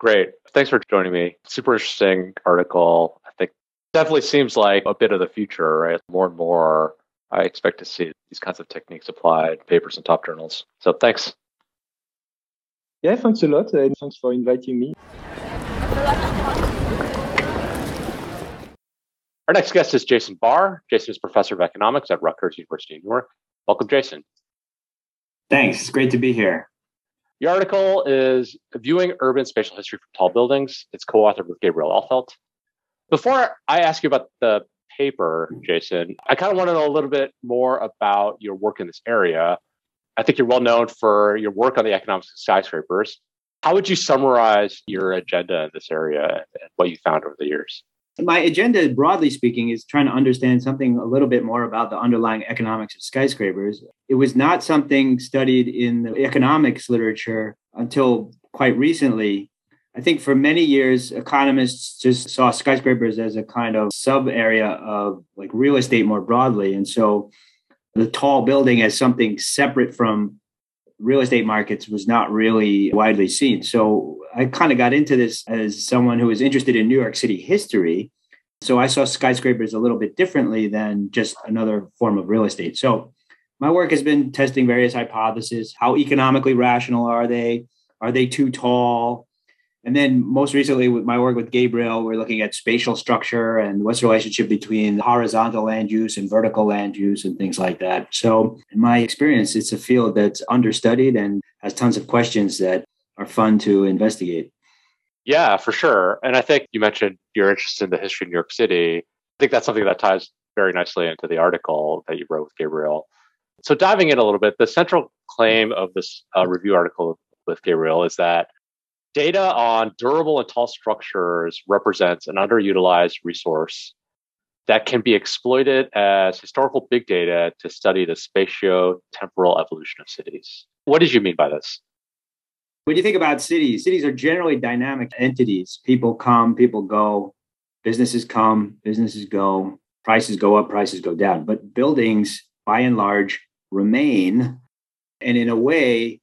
Great. Thanks for joining me. Super interesting article. I think definitely seems like a bit of the future, right? More and more, I expect to see these kinds of techniques applied, papers in top journals. So thanks. Yeah, thanks a lot. And thanks for inviting me. Our next guest is Jason Barr. Jason is professor of economics at Rutgers University in Newark. Welcome, Jason. Thanks. It's great to be here. The article is Viewing Urban Spatial History from Tall Buildings. It's co authored with Gabriel Ahlfeldt. Before I ask you about the paper, Jason, I kind of want to know a little bit more about your work in this area. I think you're well known for your work on the economics of skyscrapers. How would you summarize your agenda in this area and what you found over the years? My agenda, broadly speaking, is trying to understand something a little bit more about the underlying economics of skyscrapers. It was not something studied in the economics literature until quite recently. I think for many years, economists just saw skyscrapers as a kind of sub area of like real estate more broadly. And so the tall building as something separate from real estate markets was not really widely seen. So I kind of got into this as someone who was interested in New York City history. So I saw skyscrapers a little bit differently than just another form of real estate. So my work has been testing various hypotheses. How economically rational are they? Are they too tall? And then most recently with my work with Gabriel, we're looking at spatial structure and what's the relationship between horizontal land use and vertical land use and things like that. So in my experience, it's a field that's understudied and has tons of questions that are fun to investigate. Yeah, for sure. And I think you mentioned your interest in the history of New York City. I think that's something that ties very nicely into the article that you wrote with Gabriel. So diving in a little bit, the central claim of this uh, review article with Gabriel is that Data on durable and tall structures represents an underutilized resource that can be exploited as historical big data to study the spatio-temporal evolution of cities. What did you mean by this? When you think about cities, cities are generally dynamic entities. People come, people go, businesses come, businesses go, prices go up, prices go down. But buildings, by and large, remain. And in a way,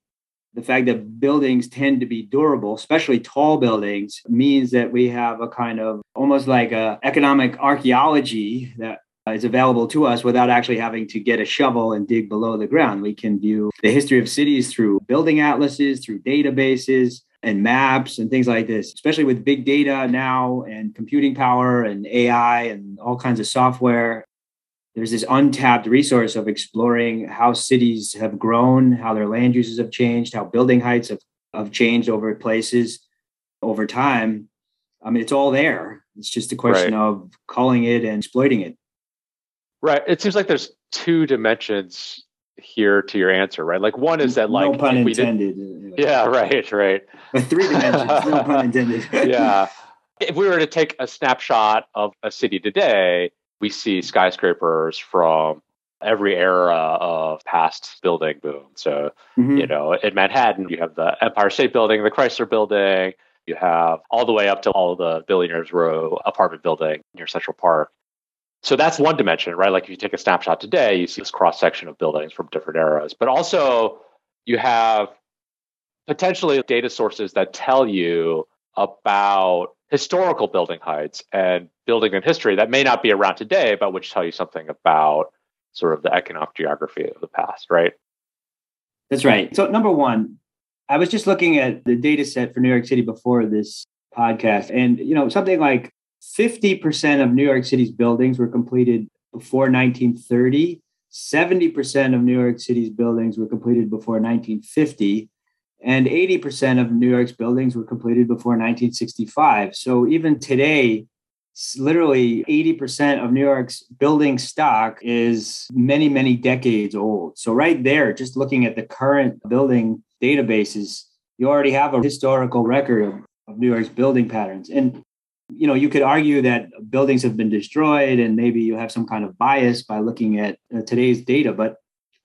the fact that buildings tend to be durable, especially tall buildings, means that we have a kind of almost like a economic archaeology that is available to us without actually having to get a shovel and dig below the ground. We can view the history of cities through building atlases, through databases, and maps and things like this, especially with big data now and computing power and AI and all kinds of software. There's this untapped resource of exploring how cities have grown, how their land uses have changed, how building heights have, have changed over places over time. I mean, it's all there. It's just a question right. of calling it and exploiting it. Right. It seems like there's two dimensions here to your answer, right? Like one is that like no pun intended. Yeah, right, right. But three dimensions, no pun intended. yeah. If we were to take a snapshot of a city today, we see skyscrapers from every era of past building boom. So, mm-hmm. you know, in Manhattan, you have the Empire State Building, the Chrysler Building, you have all the way up to all the Billionaires Row apartment building near Central Park. So that's one dimension, right? Like if you take a snapshot today, you see this cross section of buildings from different eras. But also, you have potentially data sources that tell you about historical building heights and building in history that may not be around today, but which tell you something about sort of the economic geography of the past, right? That's right. So, number one, I was just looking at the data set for New York City before this podcast, and you know, something like 50% of New York City's buildings were completed before 1930. 70% of New York City's buildings were completed before 1950 and 80% of New York's buildings were completed before 1965. So even today, literally 80% of New York's building stock is many, many decades old. So, right there, just looking at the current building databases, you already have a historical record of, of New York's building patterns. And you know, you could argue that buildings have been destroyed and maybe you have some kind of bias by looking at uh, today's data, but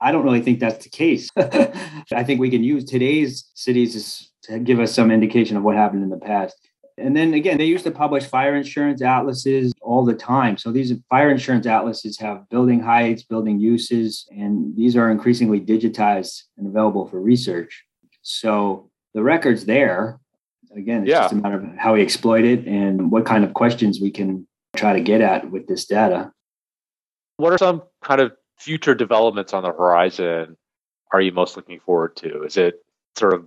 I don't really think that's the case. I think we can use today's cities to give us some indication of what happened in the past. And then again, they used to publish fire insurance atlases all the time. So these fire insurance atlases have building heights, building uses, and these are increasingly digitized and available for research. So the record's there. Again, it's yeah. just a matter of how we exploit it and what kind of questions we can try to get at with this data. What are some kind of future developments on the horizon are you most looking forward to? Is it sort of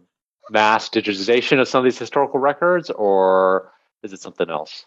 mass digitization of some of these historical records, or is it something else?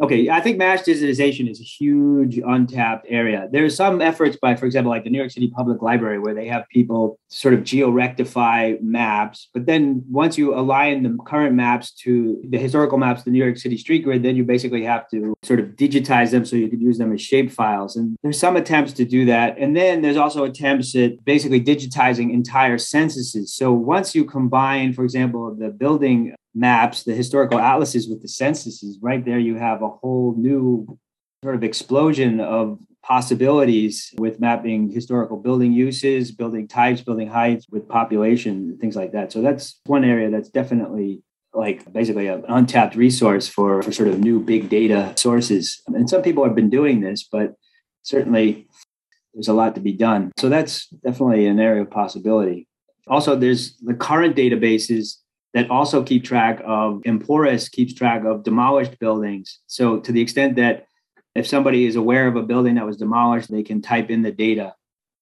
Okay, I think mass digitization is a huge untapped area. There's some efforts by, for example, like the New York City Public Library, where they have people sort of geo-rectify maps. But then once you align the current maps to the historical maps, the New York City street grid, then you basically have to sort of digitize them so you could use them as shape files. And there's some attempts to do that. And then there's also attempts at basically digitizing entire censuses. So once you combine, for example, the building maps, the historical atlases with the censuses, right there you have a whole new sort of explosion of possibilities with mapping historical building uses, building types, building heights with population, things like that. So that's one area that's definitely like basically an untapped resource for, for sort of new big data sources. And some people have been doing this, but certainly there's a lot to be done. So that's definitely an area of possibility. Also, there's the current databases that also keep track of Emporis keeps track of demolished buildings. So to the extent that if somebody is aware of a building that was demolished, they can type in the data.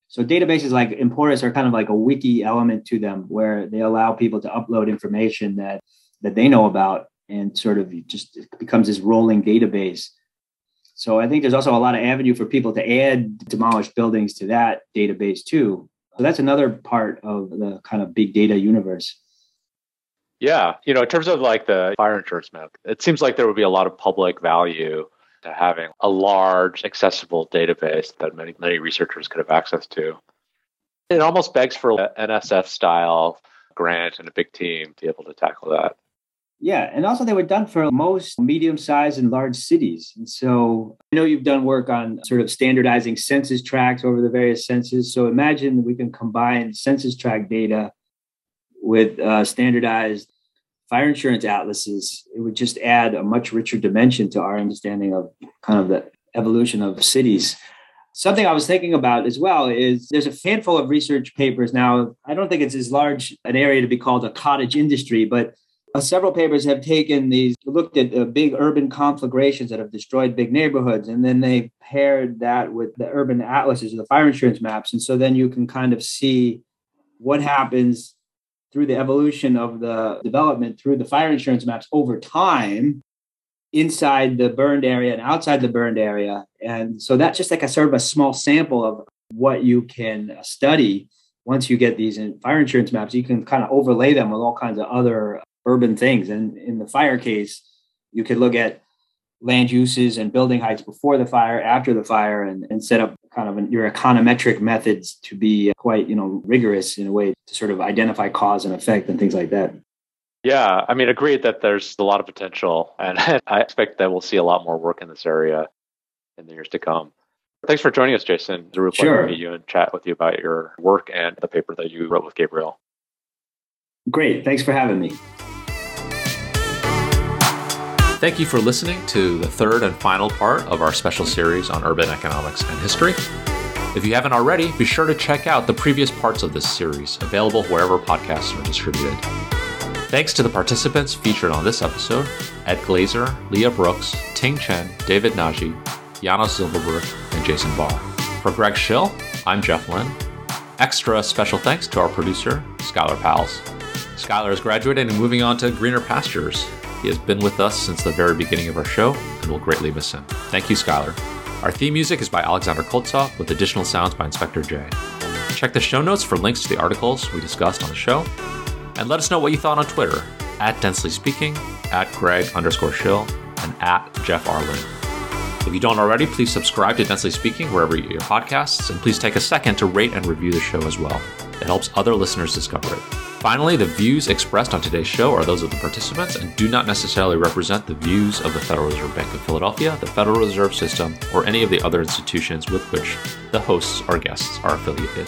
So databases like Emporis are kind of like a wiki element to them where they allow people to upload information that that they know about and sort of just becomes this rolling database. So I think there's also a lot of avenue for people to add demolished buildings to that database too. So that's another part of the kind of big data universe. Yeah, you know, in terms of like the fire insurance map, it seems like there would be a lot of public value to having a large, accessible database that many many researchers could have access to. It almost begs for an NSF style grant and a big team to be able to tackle that. Yeah, and also they were done for most medium-sized and large cities. And so I know you've done work on sort of standardizing census tracts over the various census. So imagine we can combine census tract data with uh, standardized fire insurance atlases, it would just add a much richer dimension to our understanding of kind of the evolution of cities. Something I was thinking about as well is there's a handful of research papers now. I don't think it's as large an area to be called a cottage industry, but uh, several papers have taken these, looked at uh, big urban conflagrations that have destroyed big neighborhoods, and then they paired that with the urban atlases or the fire insurance maps. And so then you can kind of see what happens through the evolution of the development through the fire insurance maps over time inside the burned area and outside the burned area. And so that's just like a sort of a small sample of what you can study once you get these fire insurance maps. You can kind of overlay them with all kinds of other urban things. And in the fire case, you could look at land uses and building heights before the fire, after the fire, and, and set up kind of an, your econometric methods to be quite, you know, rigorous in a way to sort of identify cause and effect and things like that. Yeah, I mean, agreed that there's a lot of potential, and I expect that we'll see a lot more work in this area in the years to come. Thanks for joining us, Jason. It's a real pleasure sure. to meet you and chat with you about your work and the paper that you wrote with Gabriel. Great. Thanks for having me. Thank you for listening to the third and final part of our special series on urban economics and history. If you haven't already, be sure to check out the previous parts of this series, available wherever podcasts are distributed. Thanks to the participants featured on this episode Ed Glaeser, Leah Brooks, Ting Chen, David Nagy, Yanos Zylberberg, and Jason Barr. For Greg Shill, I'm Jeff Lin. Extra special thanks to our producer, Skylar Pals. Skylar is graduating and moving on to greener pastures. He has been with us since the very beginning of our show and we'll greatly miss him. Thank you, Skylar. Our theme music is by Alexander Koltsov with additional sounds by Inspector J. Check the show notes for links to the articles we discussed on the show. And let us know what you thought on Twitter at Densely Speaking, at Greg underscore Shill, and at Jeff Arlen. If you don't already, please subscribe to Densely Speaking wherever you get your podcasts, and please take a second to rate and review the show as well. It helps other listeners discover it. Finally, the views expressed on today's show are those of the participants and do not necessarily represent the views of the Federal Reserve Bank of Philadelphia, the Federal Reserve System, or any of the other institutions with which the hosts or guests are affiliated.